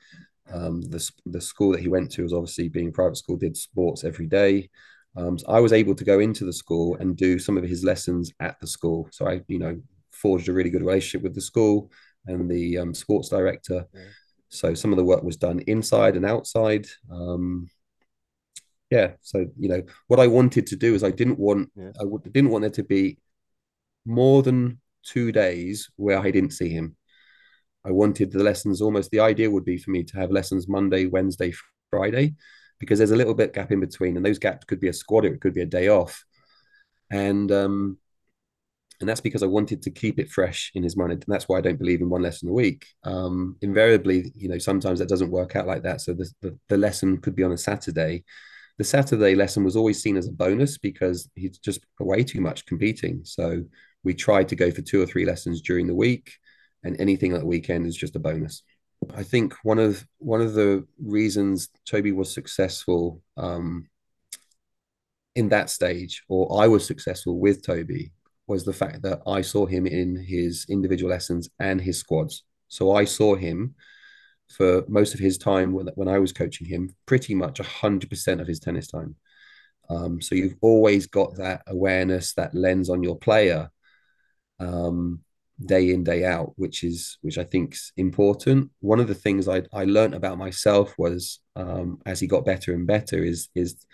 Um, the the school that he went to was obviously being private school, did sports every day. Um, so I was able to go into the school and do some of his lessons at the school. So I, you know, forged a really good relationship with the school and the sports director. Yeah. So some of the work was done inside and outside. Um, yeah. So you know what I wanted to do is I didn't want Yeah. I w- didn't want there to be more than two days where I didn't see him. I wanted the lessons almost the idea would be for me to have lessons Monday, Wednesday, Friday, because there's a little bit gap in between, and those gaps could be a squad, it could be a day off, and um, and that's because I wanted to keep it fresh in his mind, and that's why I don't believe in one lesson a week. Um, invariably, you know, sometimes that doesn't work out like that. So the, the the lesson could be on a Saturday. The Saturday lesson was always seen as a bonus because he's just way too much competing. So we tried to go for two or three lessons during the week and anything at the weekend is just a bonus. I think one of one of the reasons Toby was successful um, in that stage, or I was successful with Toby, was the fact that I saw him in his individual lessons and his squads. So I saw him for most of his time when, when I was coaching him, pretty much 100% of his tennis time. Um, so you've always got that awareness, that lens on your player. Um, day in day out which is which i think is important one of the things i i learned about myself was um as he got better and better is is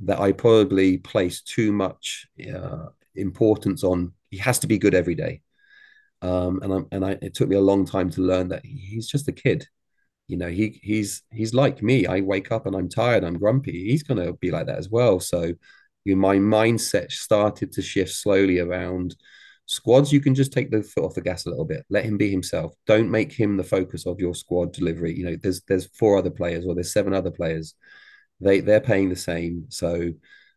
that i probably placed too much uh, importance on he has to be good every day um and i and i it took me a long time to learn that he's just a kid you know he he's he's like me i wake up and i'm tired i'm grumpy he's to be like that as well so you know, my mindset started to shift slowly around Squads, you can just take the foot off the gas a little bit. Let him be himself. Don't make him the focus of your squad delivery. You know, there's there's four other players or there's seven other players. They they're paying the same. So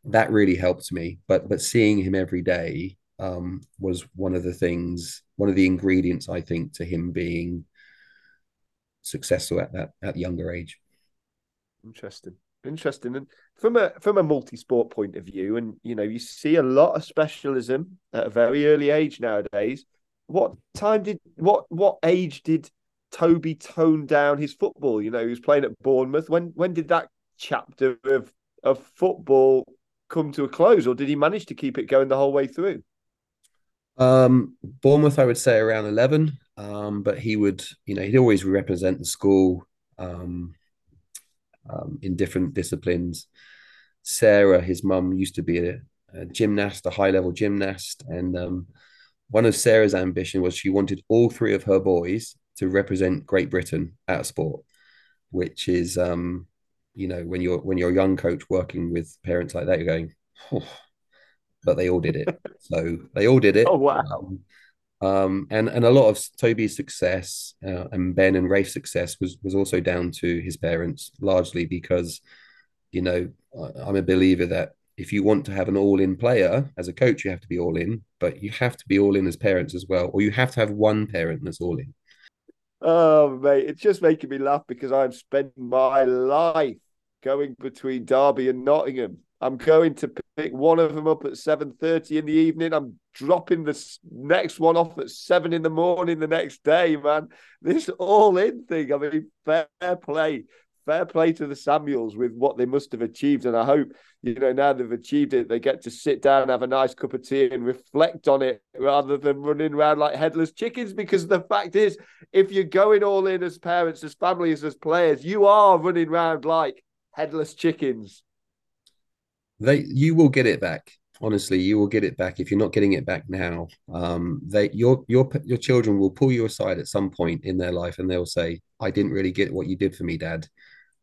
that really helped me. But but seeing him every day um, was one of the things, one of the ingredients I think to him being successful at that at younger age. Interesting. Interesting. And from a from a multi-sport point of view, and you know, you see a lot of specialism at a very early age nowadays. What time did what what age did Toby tone down his football? You know, he was playing at Bournemouth. When when did that chapter of of football come to a close, or did he manage to keep it going the whole way through? Um, Bournemouth, I would say around eleven. Um, but he would, you know, he'd always represent the school. Um, um, in different disciplines. Sarah, his mum, used to be a, a gymnast, a high level gymnast. And um, one of Sarah's ambition was she wanted all three of her boys to represent Great Britain at sport, which is, um, you know, when you're when you're a young coach working with parents like that, you're going, oh. but they all did it. so they all did it. Oh wow! Um, um, and and a lot of Toby's success uh, and Ben and Rafe's success was was also down to his parents, largely because, you know, I'm a believer that if you want to have an all-in player as a coach, you have to be all in, but you have to be all in as parents as well, or you have to have one parent that's all in. Oh mate, it's just making me laugh because I've spent my life going between Derby and Nottingham I'm going to pick one of them up at 7.30 in the evening. I'm dropping the next one off at 7 in the morning the next day, man. This all-in thing, I mean, fair play. Fair play to the Samuels with what they must have achieved. And I hope, you know, now they've achieved it, they get to sit down, and have a nice cup of tea and reflect on it rather than running around like headless chickens. Because the fact is, if you're going all in as parents, as families, as players, you are running around like headless chickens they you will get it back honestly you will get it back if you're not getting it back now um they your your your children will pull you aside at some point in their life and they'll say i didn't really get what you did for me dad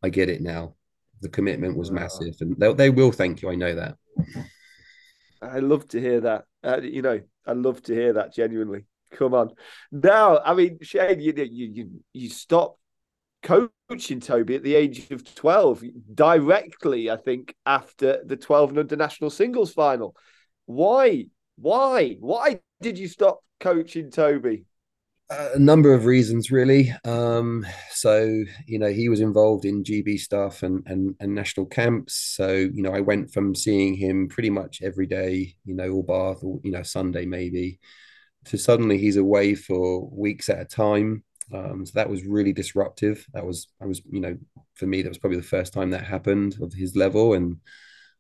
i get it now the commitment was wow. massive and they, they will thank you i know that i love to hear that uh, you know i love to hear that genuinely come on now i mean shane you you you, you stop coaching Toby at the age of 12, directly, I think, after the 12 and under national singles final. Why? Why? Why did you stop coaching Toby? A number of reasons, really. Um, so you know, he was involved in GB stuff and and and national camps. So you know, I went from seeing him pretty much every day, you know, all Bath, or you know, Sunday maybe, to suddenly he's away for weeks at a time. Um, so that was really disruptive. That was, I was, you know, for me, that was probably the first time that happened of his level. And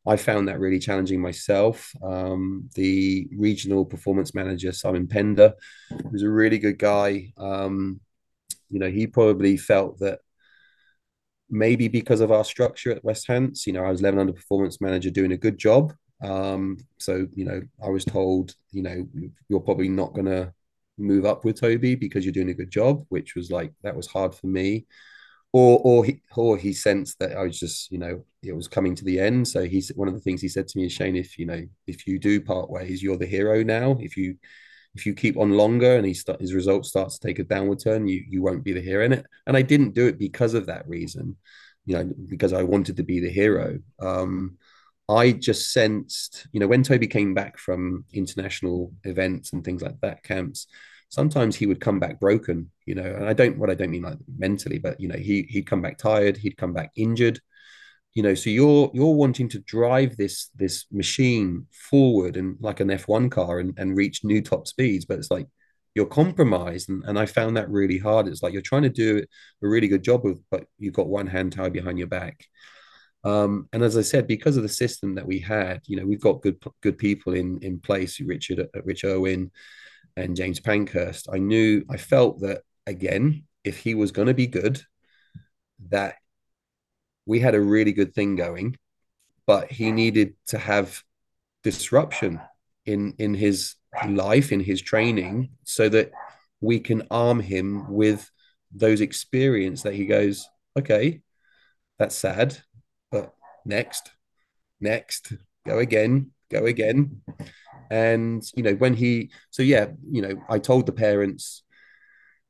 I found that really challenging myself. Um, the regional performance manager, Simon Pender, who's a really good guy, um, you know, he probably felt that maybe because of our structure at West Hants, you know, I was 11 under performance manager doing a good job. Um, so, you know, I was told, you know, you're probably not going to move up with Toby because you're doing a good job, which was like, that was hard for me. Or, or he, or he sensed that I was just, you know, it was coming to the end. So he's one of the things he said to me is Shane, if you know, if you do part ways, you're the hero now. If you if you keep on longer and he start, his results start to take a downward turn, you you won't be the hero in it. And I didn't do it because of that reason, you know, because I wanted to be the hero. Um, I just sensed, you know, when Toby came back from international events and things like that, camps, sometimes he would come back broken, you know, and I don't what I don't mean like mentally, but you know, he he'd come back tired, he'd come back injured you know so you're you're wanting to drive this this machine forward and like an f1 car and, and reach new top speeds but it's like you're compromised. And, and i found that really hard. It's like you're trying to do a really good job with but you've got one hand tied behind your back. Um, and as i said because of the system that we had you know we've got good good people in in place richard uh, rich irwin and james pankhurst. I knew i felt that again if he was going to be good that we had a really good thing going, but he needed to have disruption in in his life, in his training, so that we can arm him with those experience that he goes, okay, that's sad, but next, next, go again, go again. And you know, when he so yeah, you know, I told the parents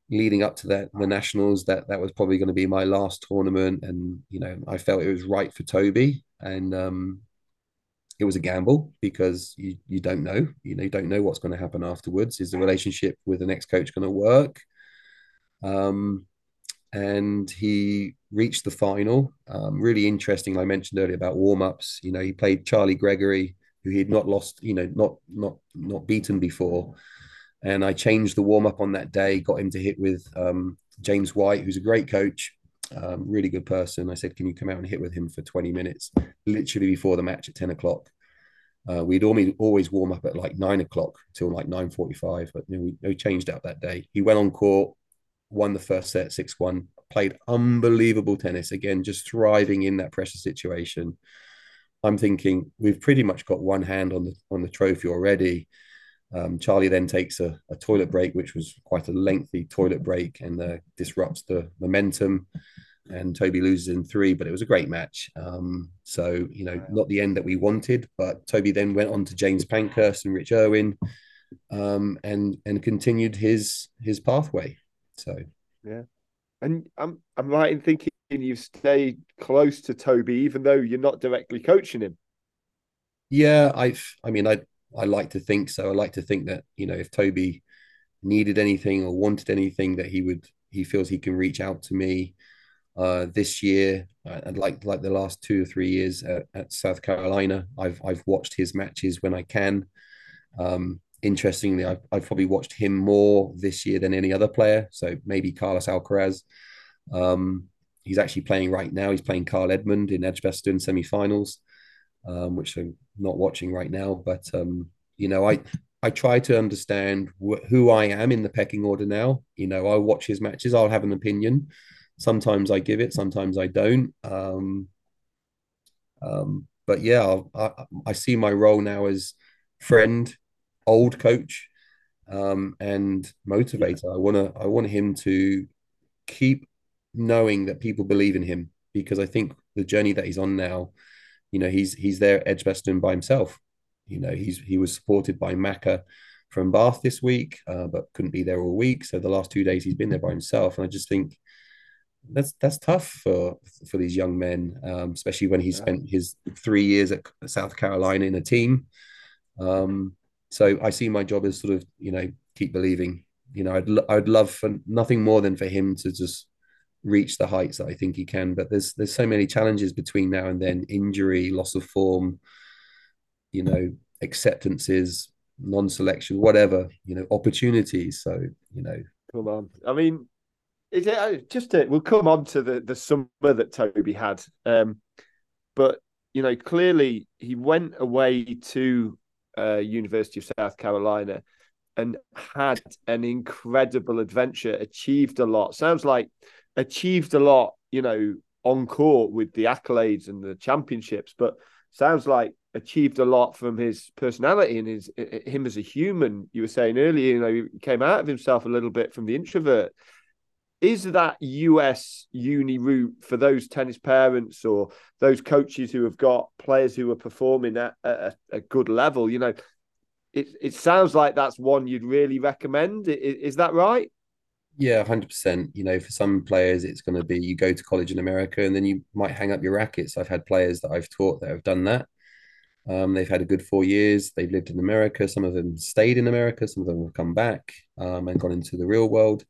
leading up to that the nationals that that was probably going to be my last tournament. And you know i felt it was right for toby. And um it was a gamble because you you don't know. You know you don't know what's going to happen afterwards. Is the relationship with the next coach going to work? Um and he reached the final. Um, really interesting i mentioned earlier about warm-ups. You know he played charlie gregory who he'd not lost you know not not not beaten before and I changed the warm up on that day, got him to hit with um, James White, who's a great coach, um, really good person. I said, Can you come out and hit with him for 20 minutes, literally before the match at 10 o'clock? Uh, we'd always, always warm up at like nine o'clock till like 9.45, but you know, we, we changed out that day. He went on court, won the first set 6 1, played unbelievable tennis, again, just thriving in that pressure situation. I'm thinking we've pretty much got one hand on the on the trophy already. Um, Charlie then takes a, a, toilet break, which was quite a lengthy toilet break, and uh, disrupts the momentum. And Toby loses in three, but it was a great match. Um, so you know, not the end that we wanted, but Toby then went on to James Pankhurst and Rich Irwin, um, and and continued his his pathway. So yeah, and I'm I'm right in thinking you've stayed close to Toby, even though you're not directly coaching him. Yeah, I've I mean I I like to think so. I like to think that you know if Toby needed anything or wanted anything, that he would he feels he can reach out to me. Uh, this year, and like like the last two or three years at, at, South Carolina, I've I've watched his matches when I can. Um, interestingly, I've, I've probably watched him more this year than any other player. So maybe Carlos Alcaraz. Um, he's actually playing right now. He's playing Kyle Edmund in Edgbaston semi-finals um, which I'm not watching right now. But um, you know, I I try to understand wh- who I am in the pecking order now. You know, I watch his matches. I'll have an opinion. Sometimes I give it. Sometimes I don't. Um, um, but yeah, I, I see my role now as friend, old coach, um, and motivator. I wanna I want him to keep knowing that people believe in him because I think the journey that he's on now you know, he's he's there at Edgbaston by himself. You know, he's he was supported by Macca from Bath this week, uh, but couldn't be there all week. So the last two days he's been there by himself, and I just think that's that's tough for for these young men, um, especially when he yeah. spent his three years at South Carolina in a team. Um, so I see my job as sort of you know keep believing. You know, I'd I'd love for nothing more than for him to just reach the heights that I think he can. But there's there's so many challenges between now and then: injury, loss of form, you know, acceptances, non-selection, whatever, you know, opportunities. So you know, come on. I mean, is it uh, just to, we'll come on to the the summer that Toby had, um, but you know, clearly he went away to uh, University of South Carolina and had an incredible adventure, achieved a lot. Sounds like achieved a lot, you know, on court with the accolades and the championships, but sounds like achieved a lot from his personality and his him as a human. You were saying earlier, you know, he came out of himself a little bit from the introvert. Is that US uni route for those tennis parents or those coaches who have got players who are performing at a, a good level? You know, it it sounds like that's one you'd really recommend. Is, is that right? Yeah, hundred percent. You know, for some players, it's going to be you go to college in America and then you might hang up your rackets. I've had players that I've taught that have done that. Um, they've had a good four years. They've lived in America. Some of them stayed in America. Some of them have come back um, and gone into the real world.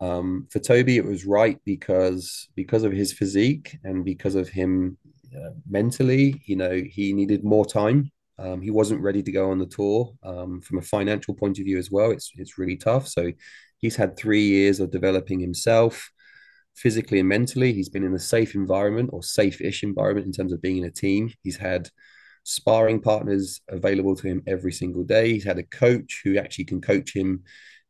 Um, for Toby, it was right because because of his physique and because of him uh, mentally. You know, he needed more time. Um, he wasn't ready to go on the tour. Um, from a financial point of view as well, it's it's really tough. So He's had three years of developing himself physically and mentally. He's been in a safe environment or safe ish environment in terms of being in a team. He's had sparring partners available to him every single day. He's had a coach who actually can coach him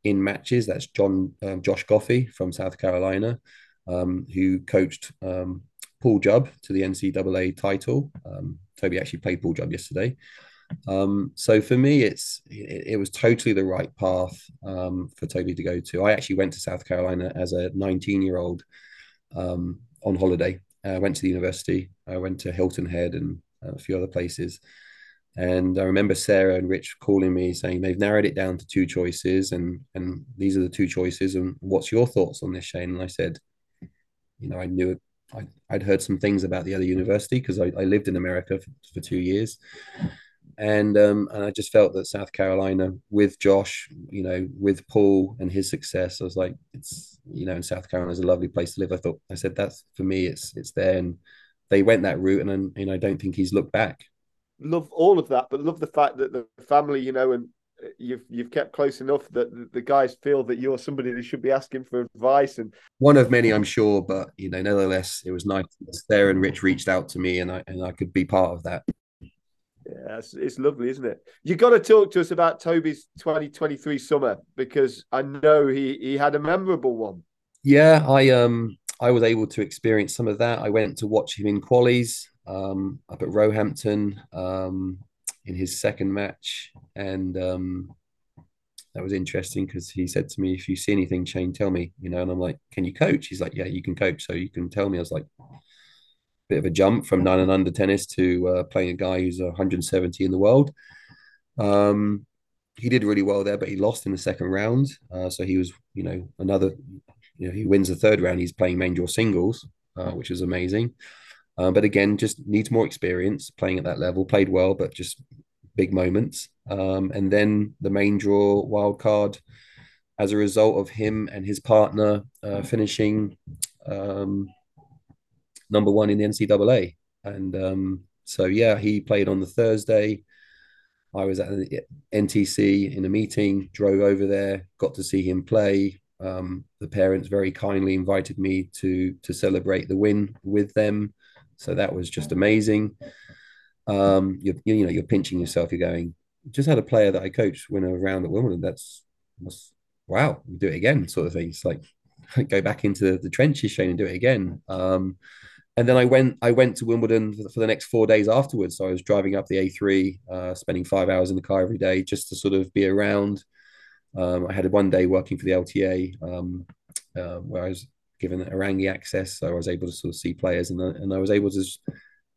in matches. That's John um, Josh Goffi from South Carolina, um, who coached um, Paul Jubb to the NCAA title. Um, Toby actually played Paul Jubb yesterday. Um, so for me, it's it, it, was totally the right path um, for Toby to go to. I actually went to South Carolina as a 19 year old um, on holiday. I went to the university. I went to Hilton Head and a few other places. And I remember Sarah and Rich calling me saying they've narrowed it down to two choices, and and these are the two choices. And what's your thoughts on this, Shane? And I said, you know, I knew it. I, would heard some things about the other university because I, I lived in America for, for two years, and um, and I just felt that South Carolina with Josh, you know, with Paul and his success, I was like, it's you know, in South Carolina is a lovely place to live. I thought I said that's for me, it's it's there, and they went that route, and and I don't think he's looked back. Love all of that, but love the fact that the family, you know, and you've you've kept close enough that the guys feel that you're somebody they should be asking for advice and one of many i'm sure but you know nevertheless it was nice there and rich reached out to me and i and i could be part of that yeah, it's, it's lovely, isn't it? You got to talk to us about Toby's 2023 summer because I know he he had a memorable one. Yeah, I um I was able to experience some of that. I went to watch him in qualies um, up at Roehampton um, in his second match, and um, that was interesting because he said to me, "If you see anything, Shane, tell me." You know, and I'm like, "Can you coach?" He's like, "Yeah, you can coach, so you can tell me." I was like, bit of a jump from nine and under tennis to uh, playing a guy who's 170 in the world. Um, he did really well there, but he lost in the second round. Uh, so he was, you know, another, you know, he wins the third round. He's playing main draw singles, uh, which is amazing. Uh, but again, just needs more experience playing at that level. Played well, but just big moments. Um, and then the main draw wild card, as a result of him and his partner uh, finishing um, number one in the NCAA. And um, so, yeah, he played on the Thursday. I was at the NTC in a meeting, drove over there, got to see him play. Um, the parents very kindly invited me to to celebrate the win with them, so that was just amazing. Um, you you know you're pinching yourself. You're going. Just had a player that I coached win a round at Wimbledon. That's, that's wow. Do it again, sort of thing. It's like go back into the trenches, Shane, and do it again. Um, and then I went I went to Wimbledon for the, for the, next four days afterwards. So I was driving up the A3, uh, spending five hours in the car every day just to sort of be around. Um, I had one day working for the LTA um, uh, where I was given Aorangi access, so I was able to sort of see players, and and I was able to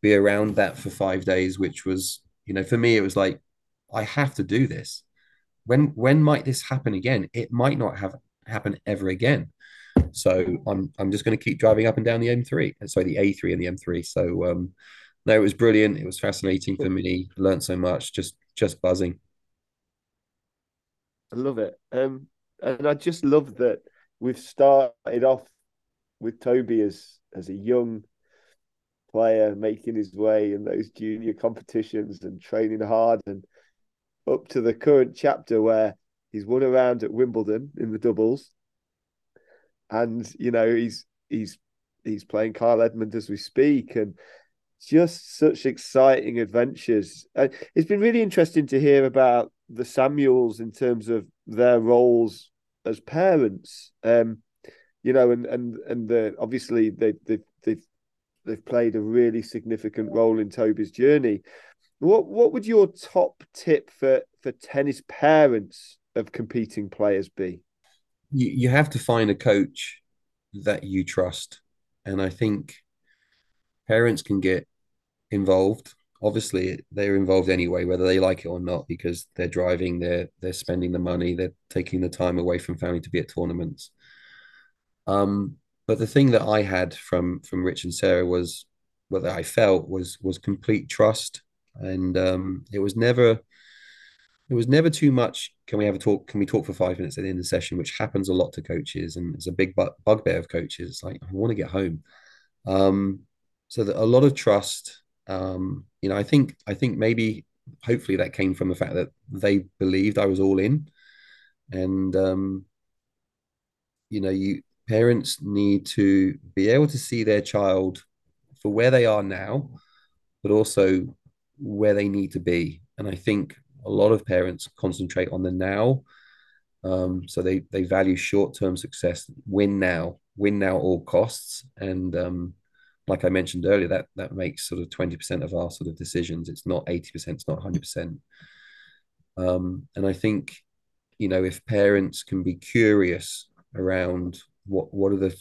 be around that for five days, which was you know for me it was like I have to do this. When when might this happen again? It might not have happen ever again. So I'm I'm just going to keep driving up and down the M3, uh, sorry, the A3 and the M3. So um, no, it was brilliant. It was fascinating for me. Learned so much. Just just buzzing. I love it. Um, and I just love that we've started off with Toby as as a young player making his way in those junior competitions and training hard and up to the current chapter where he's won around at Wimbledon in the doubles and you know he's he's he's playing Kyle Edmund as we speak, and just such exciting adventures. Uh, it's been really interesting to hear about the Samuels in terms of their roles as parents. Um, you know, and and and the, obviously they they they've they've played a really significant role in Toby's journey. What what would your top tip for for tennis parents of competing players be? You you have to find a coach that you trust, and I think parents can get involved. Obviously, they're involved anyway, whether they like it or not, because they're driving, they're they're spending the money, they're taking the time away from family to be at tournaments. Um, but the thing that I had from from Rich and Sarah was what I felt was was complete trust, and um, it was never it was never too much. Can we have a talk? Can we talk for five minutes at the end of the session? Which happens a lot to coaches, and it's a big bu- bugbear of coaches. It's like I want to get home. Um, so that a lot of trust. Um, you know, I think I think maybe hopefully that came from the fact that they believed I was all in, and um, you know, you parents need to be able to see their child for where they are now, but also where they need to be. And I think a lot of parents concentrate on the now. Um, so they they value short term success, win now, win now all costs. And um, like I mentioned earlier, that that makes sort of twenty percent of our sort of decisions. It's not eighty percent. It's not hundred percent. Um, and I think you know if parents can be curious around what what are the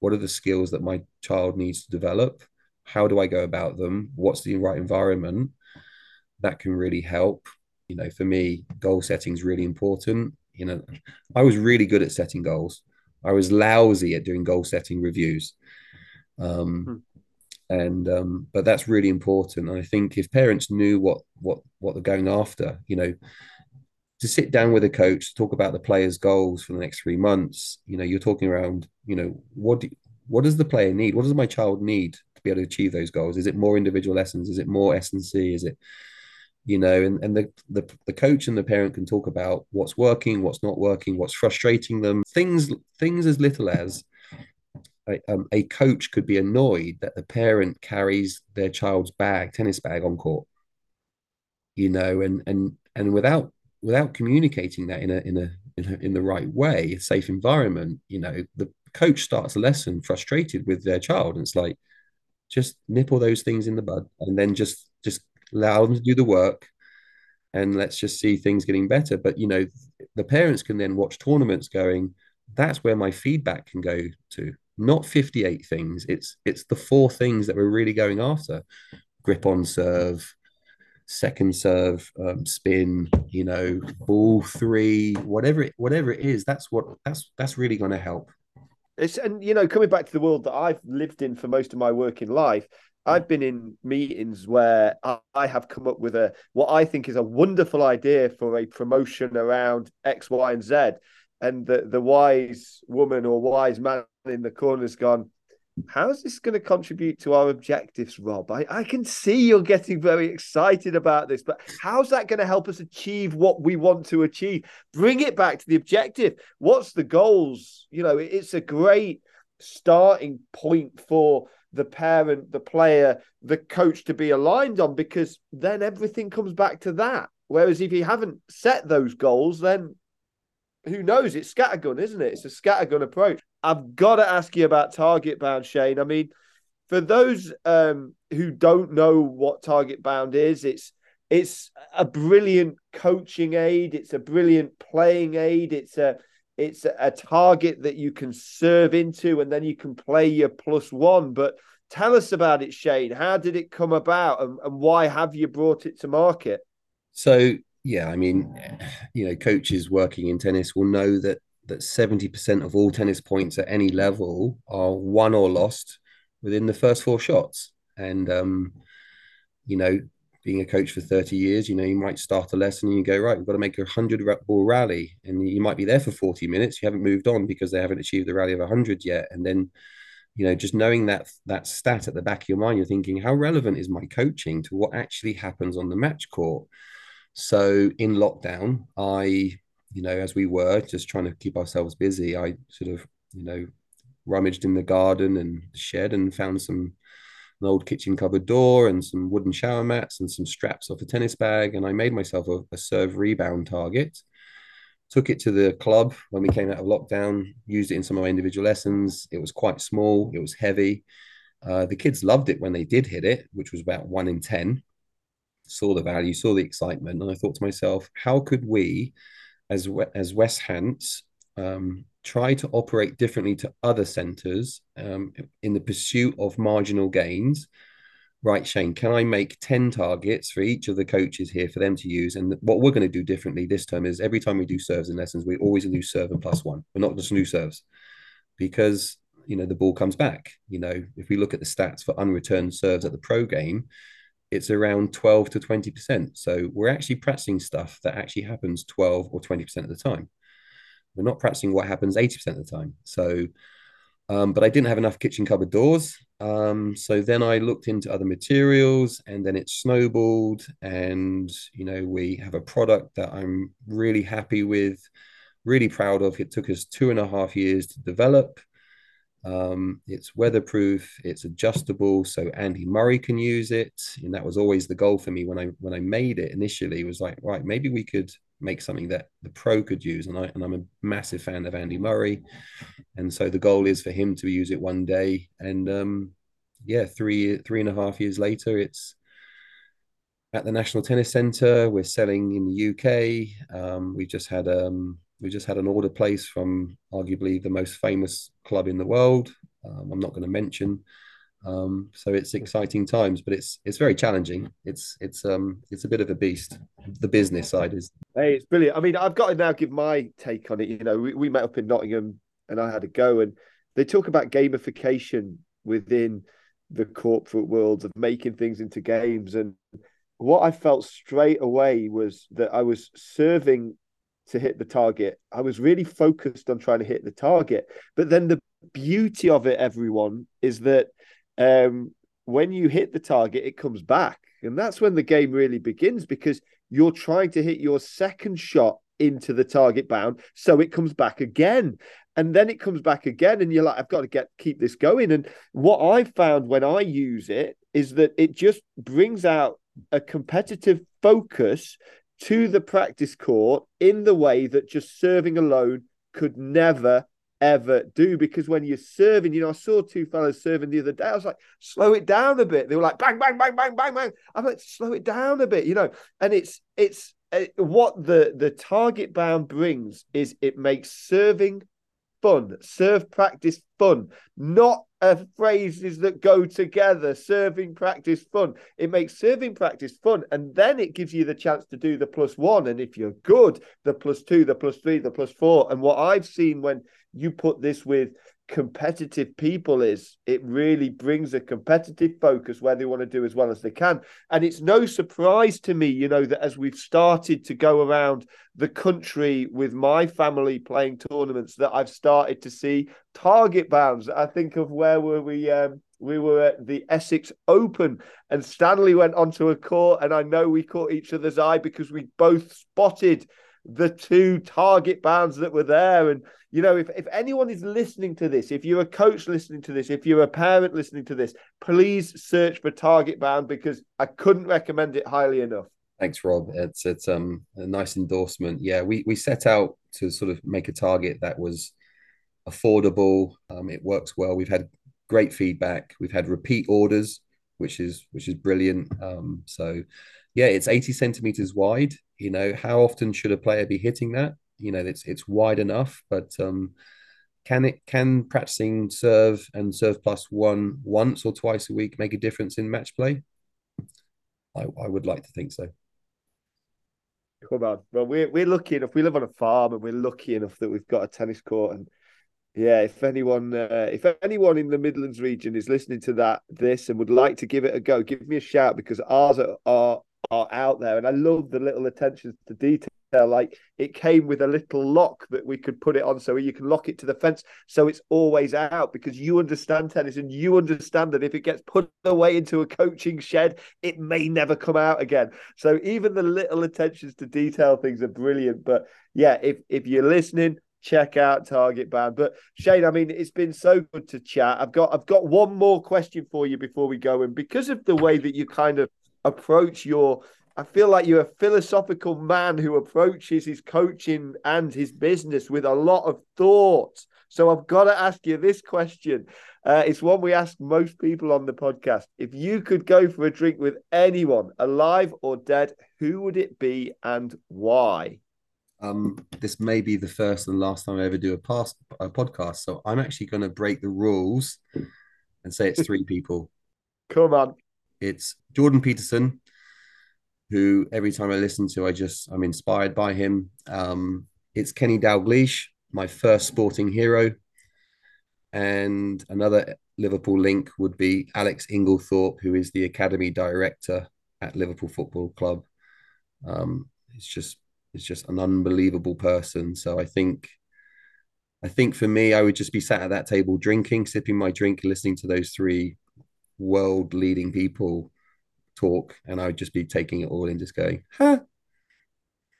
what are the skills that my child needs to develop how do i go about them what's the right environment that can really help. You know for me goal setting is really important. You know i was really good at setting goals. I was lousy at doing goal setting reviews. Um hmm. and um but that's really important. And i think if parents knew what what what they're going after you know to sit down with a coach to talk about the player's goals for the next three months you know you're talking around you know what do, what does the player need? What does my child need to be able to achieve those goals? Is it more individual lessons? Is it more S&C is it you know and, and the, the the coach and the parent can talk about what's working what's not working what's frustrating them. Things things as little as a, um, a coach could be annoyed that the parent carries their child's bag tennis bag on court you know and and and without without communicating that in a in a in, a, in the right way, a safe environment, you know, the coach starts a lesson frustrated with their child, and it's like just nip all those things in the bud, and then just just allow them to do the work, and let's just see things getting better. But you know, the parents can then watch tournaments going. That's where my feedback can go to, not 58 things. It's it's the four things that we're really going after: grip on serve, second serve, um, spin, you know, ball three, whatever it, whatever it is, that's what that's that's really going to help. It's and you know, coming back to the world that I've lived in for most of my working life, I've been in meetings where I have come up with a what I think is a wonderful idea for a promotion around X, Y, and Z. And the, the wise woman or wise man in the corner has gone, how's this going to contribute to our objectives, Rob? I, I can see you're getting very excited about this, but how's that going to help us achieve what we want to achieve? Bring it back to the objective. What's the goals? You know, it's a great starting point for the parent, the player, the coach to be aligned on because then everything comes back to that. Whereas if you haven't set those goals, then who knows? It's scattergun, isn't it? It's a scattergun approach. I've got to ask you about TargetBound, Shane. I mean, for those um, who don't know what TargetBound is, it's it's a brilliant coaching aid. It's a brilliant playing aid. It's a it's a, target that you can serve into, and then you can play your plus one. But tell us about it, Shane. How did it come about, and, and why have you brought it to market? So yeah, I mean, you know, coaches working in tennis will know that that 70% of all tennis points at any level are won or lost within the first four shots. And, um, you know, being a coach for 30 years, you know, you might start a lesson and you go, right, we've got to make a 100 ball rally. And you might be there for 40 minutes. You haven't moved on because they haven't achieved the rally of 100 yet. And then, you know, just knowing that that stat at the back of your mind, you're thinking, how relevant is my coaching to what actually happens on the match court? So in lockdown, I you know, as we were just trying to keep ourselves busy, I sort of, you know, rummaged in the garden and shed and found some an old kitchen cupboard door and some wooden shower mats and some straps off a tennis bag. And I made myself a, a serve rebound target. Took it to the club when we came out of lockdown, used it in some of my individual lessons. It was quite small, it was heavy. Uh, the kids loved it when they did hit it, which was about one in 10. Saw the value, saw the excitement. And I thought to myself, how could we, as, as West Hants, um, try to operate differently to other centres um, in the pursuit of marginal gains? Right, Shane, can I make 10 targets for each of the coaches here for them to use? And what we're going to do differently this term is every time we do serves and lessons, we always do serve and plus one. We're not just new serves because you know the ball comes back. You know, if we look at the stats for unreturned serves at the pro game, it's around 12 to 20%. So we're actually practicing stuff that actually happens 12 or 20% of the time. We're not practicing what happens 80% of the time. So, um, but I didn't have enough kitchen cupboard doors. Um, so then I looked into other materials and then it snowballed. And, you know, we have a product that I'm really happy with, really proud of. It took us two and a half years to develop. Um, it's weatherproof, it's adjustable, so Andy Murray can use it. And that was always the goal for me when I when I made it initially. Was like, right, maybe we could make something that the pro could use. And I and I'm a massive fan of Andy Murray, and so the goal is for him to use it one day. And um, yeah, three three and a half years later, it's at the National Tennis Centre. We're selling in the UK. Um, we just had um, we just had an order placed from arguably the most famous club in the world. Um, I'm not going to mention. Um, so it's exciting times, but it's it's very challenging. It's it's um it's a bit of a beast. The business side is. Hey, it's brilliant. I mean, I've got to now give my take on it. You know, we, we met up in Nottingham, and I had a go, and they talk about gamification within the corporate world of making things into games, and what I felt straight away was that I was serving to hit the target. I was really focused on trying to hit the target. But then the beauty of it, everyone, is that um, when you hit the target, it comes back. And that's when the game really begins because you're trying to hit your second shot into the TargetBound. So it comes back again. And then it comes back again. And you're like, I've got to get keep this going. And what I found when I use it is that it just brings out a competitive focus to the practice court in the way that just serving alone could never ever do because when you're serving, you know, I saw two fellas serving the other day. I was like, slow it down a bit. They were like, bang, bang, bang, bang, bang, bang. I'm like, slow it down a bit, you know. And it's it's uh, what the the TargetBound brings is it makes serving fun, serve practice fun, not phrases that go together. Serving practice fun. It makes serving practice fun, and then it gives you the chance to do the plus one. And if you're good, the plus two, the plus three, the plus four. And what I've seen when you put this with competitive people is it really brings a competitive focus where they want to do as well as they can and it's no surprise to me you know that as we've started to go around the country with my family playing tournaments that I've started to see TargetBounds I think of where were we um, we were at the Essex Open and Stanley went onto a court and I know we caught each other's eye because we both spotted the two TargetBounds that were there. And, you know, if, if anyone is listening to this, if you're a coach listening to this, if you're a parent listening to this, please search for TargetBound because I couldn't recommend it highly enough. Thanks, Rob. It's it's um a nice endorsement. Yeah, we we set out to sort of make a target that was affordable. Um, it works well. We've had great feedback. We've had repeat orders, which is which is brilliant. Um, so yeah, it's 80 centimeters wide. You know, how often should a player be hitting that? You know, it's it's wide enough, but um, can it can practicing serve and serve plus one once or twice a week make a difference in match play? I, I would like to think so. Come on. Well, we're we're lucky enough. We live on a farm, and we're lucky enough that we've got a tennis court. And yeah, if anyone uh, if anyone in the Midlands region is listening to that this and would like to give it a go, give me a shout because ours are, are are out there. And I love the little attentions to detail. Like it came with a little lock that we could put it on so you can lock it to the fence so it's always out because you understand tennis and you understand that if it gets put away into a coaching shed, it may never come out again. So even the little attentions to detail things are brilliant. But yeah, if if you're listening, check out TargetBound. But Shane, I mean, it's been so good to chat. I've got I've got one more question for you before we go. And because of the way that you kind of approach your I feel like you're a philosophical man who approaches his coaching and his business with a lot of thought. So I've got to ask you this question. Uh, it's one we ask most people on the podcast. If you could go for a drink with anyone, alive or dead, who would it be and why? Um, this may be the first and last time I ever do a, past, a podcast, so I'm actually going to break the rules and say it's three people. Come on. It's Jordan Peterson, who every time I listen to, I just I'm inspired by him. Um, it's Kenny Dalglish, my first sporting hero, and another Liverpool link would be Alex Inglethorpe, who is the academy director at Liverpool Football Club. Um, it's just it's just an unbelievable person. So I think I think for me, I would just be sat at that table drinking, sipping my drink, listening to those three world leading people talk, and I would just be taking it all in, just going, huh.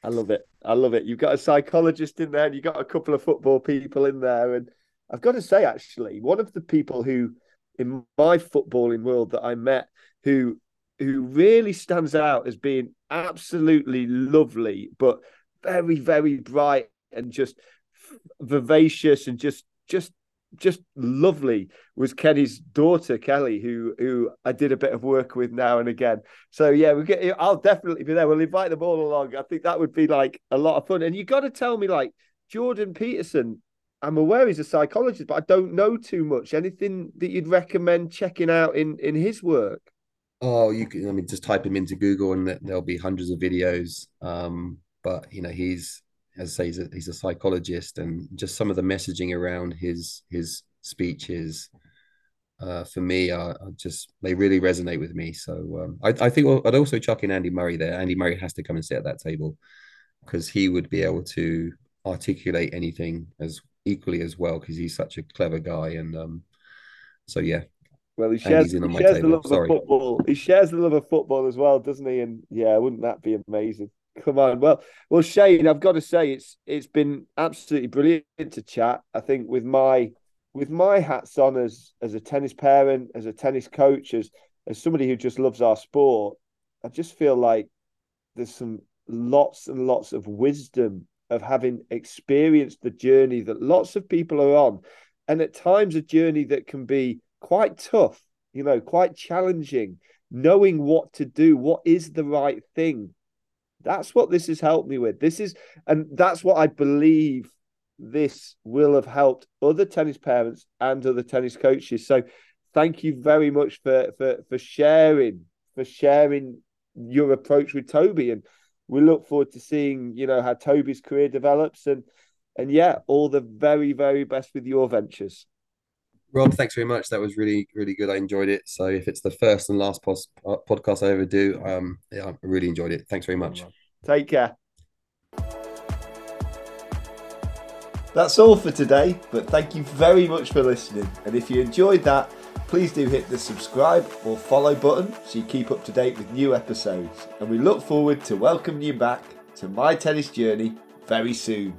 I love it. I love it. You've got a psychologist in there, and you've got a couple of football people in there. And I've got to say, actually, one of the people who in my footballing world that I met who who really stands out as being absolutely lovely, but very, very bright and just vivacious and just just just lovely was Kenny's daughter Kelly, who who I did a bit of work with now and again. So yeah, we get. I'll definitely be there. We'll invite them all along. I think that would be like a lot of fun. And you got to tell me, like Jordan Peterson. I'm aware he's a psychologist, but I don't know too much. Anything that you'd recommend checking out in in his work? Oh, you can. I mean, just type him into Google, and there'll be hundreds of videos. Um, but you know, he's as I say, he's a, he's a psychologist, and just some of the messaging around his his speeches, uh, for me, are, are, just they really resonate with me. So um, I, I think I'd also chuck in Andy Murray there. Andy Murray has to come and sit at that table because he would be able to articulate anything as equally as well because he's such a clever guy. And um, so yeah, well, he shares, he shares the love Sorry. of football. He shares the love of football as well, doesn't he? And yeah, wouldn't that be amazing? Come on. Well, well, Shane, I've got to say it's it's been absolutely brilliant to chat. I think with my with my hats on as as a tennis parent, as a tennis coach, as as somebody who just loves our sport, I just feel like there's some lots and lots of wisdom of having experienced the journey that lots of people are on, and at times a journey that can be quite tough, you know, quite challenging. Knowing what to do, what is the right thing, that's what this has helped me with. This is, and that's what I believe this will have helped other tennis parents and other tennis coaches. So thank you very much for for for sharing for sharing your approach with Toby and we look forward to seeing you know how Toby's career develops and and yeah all the very very best with your ventures Rob thanks very much that was really really good I enjoyed it so if it's the first and last uh, podcast I ever do um yeah I really enjoyed it thanks very much take care That's all for today, but thank you very much for listening. And if you enjoyed that, please do hit the subscribe or follow button so you keep up to date with new episodes. And we look forward to welcoming you back to my tennis journey very soon.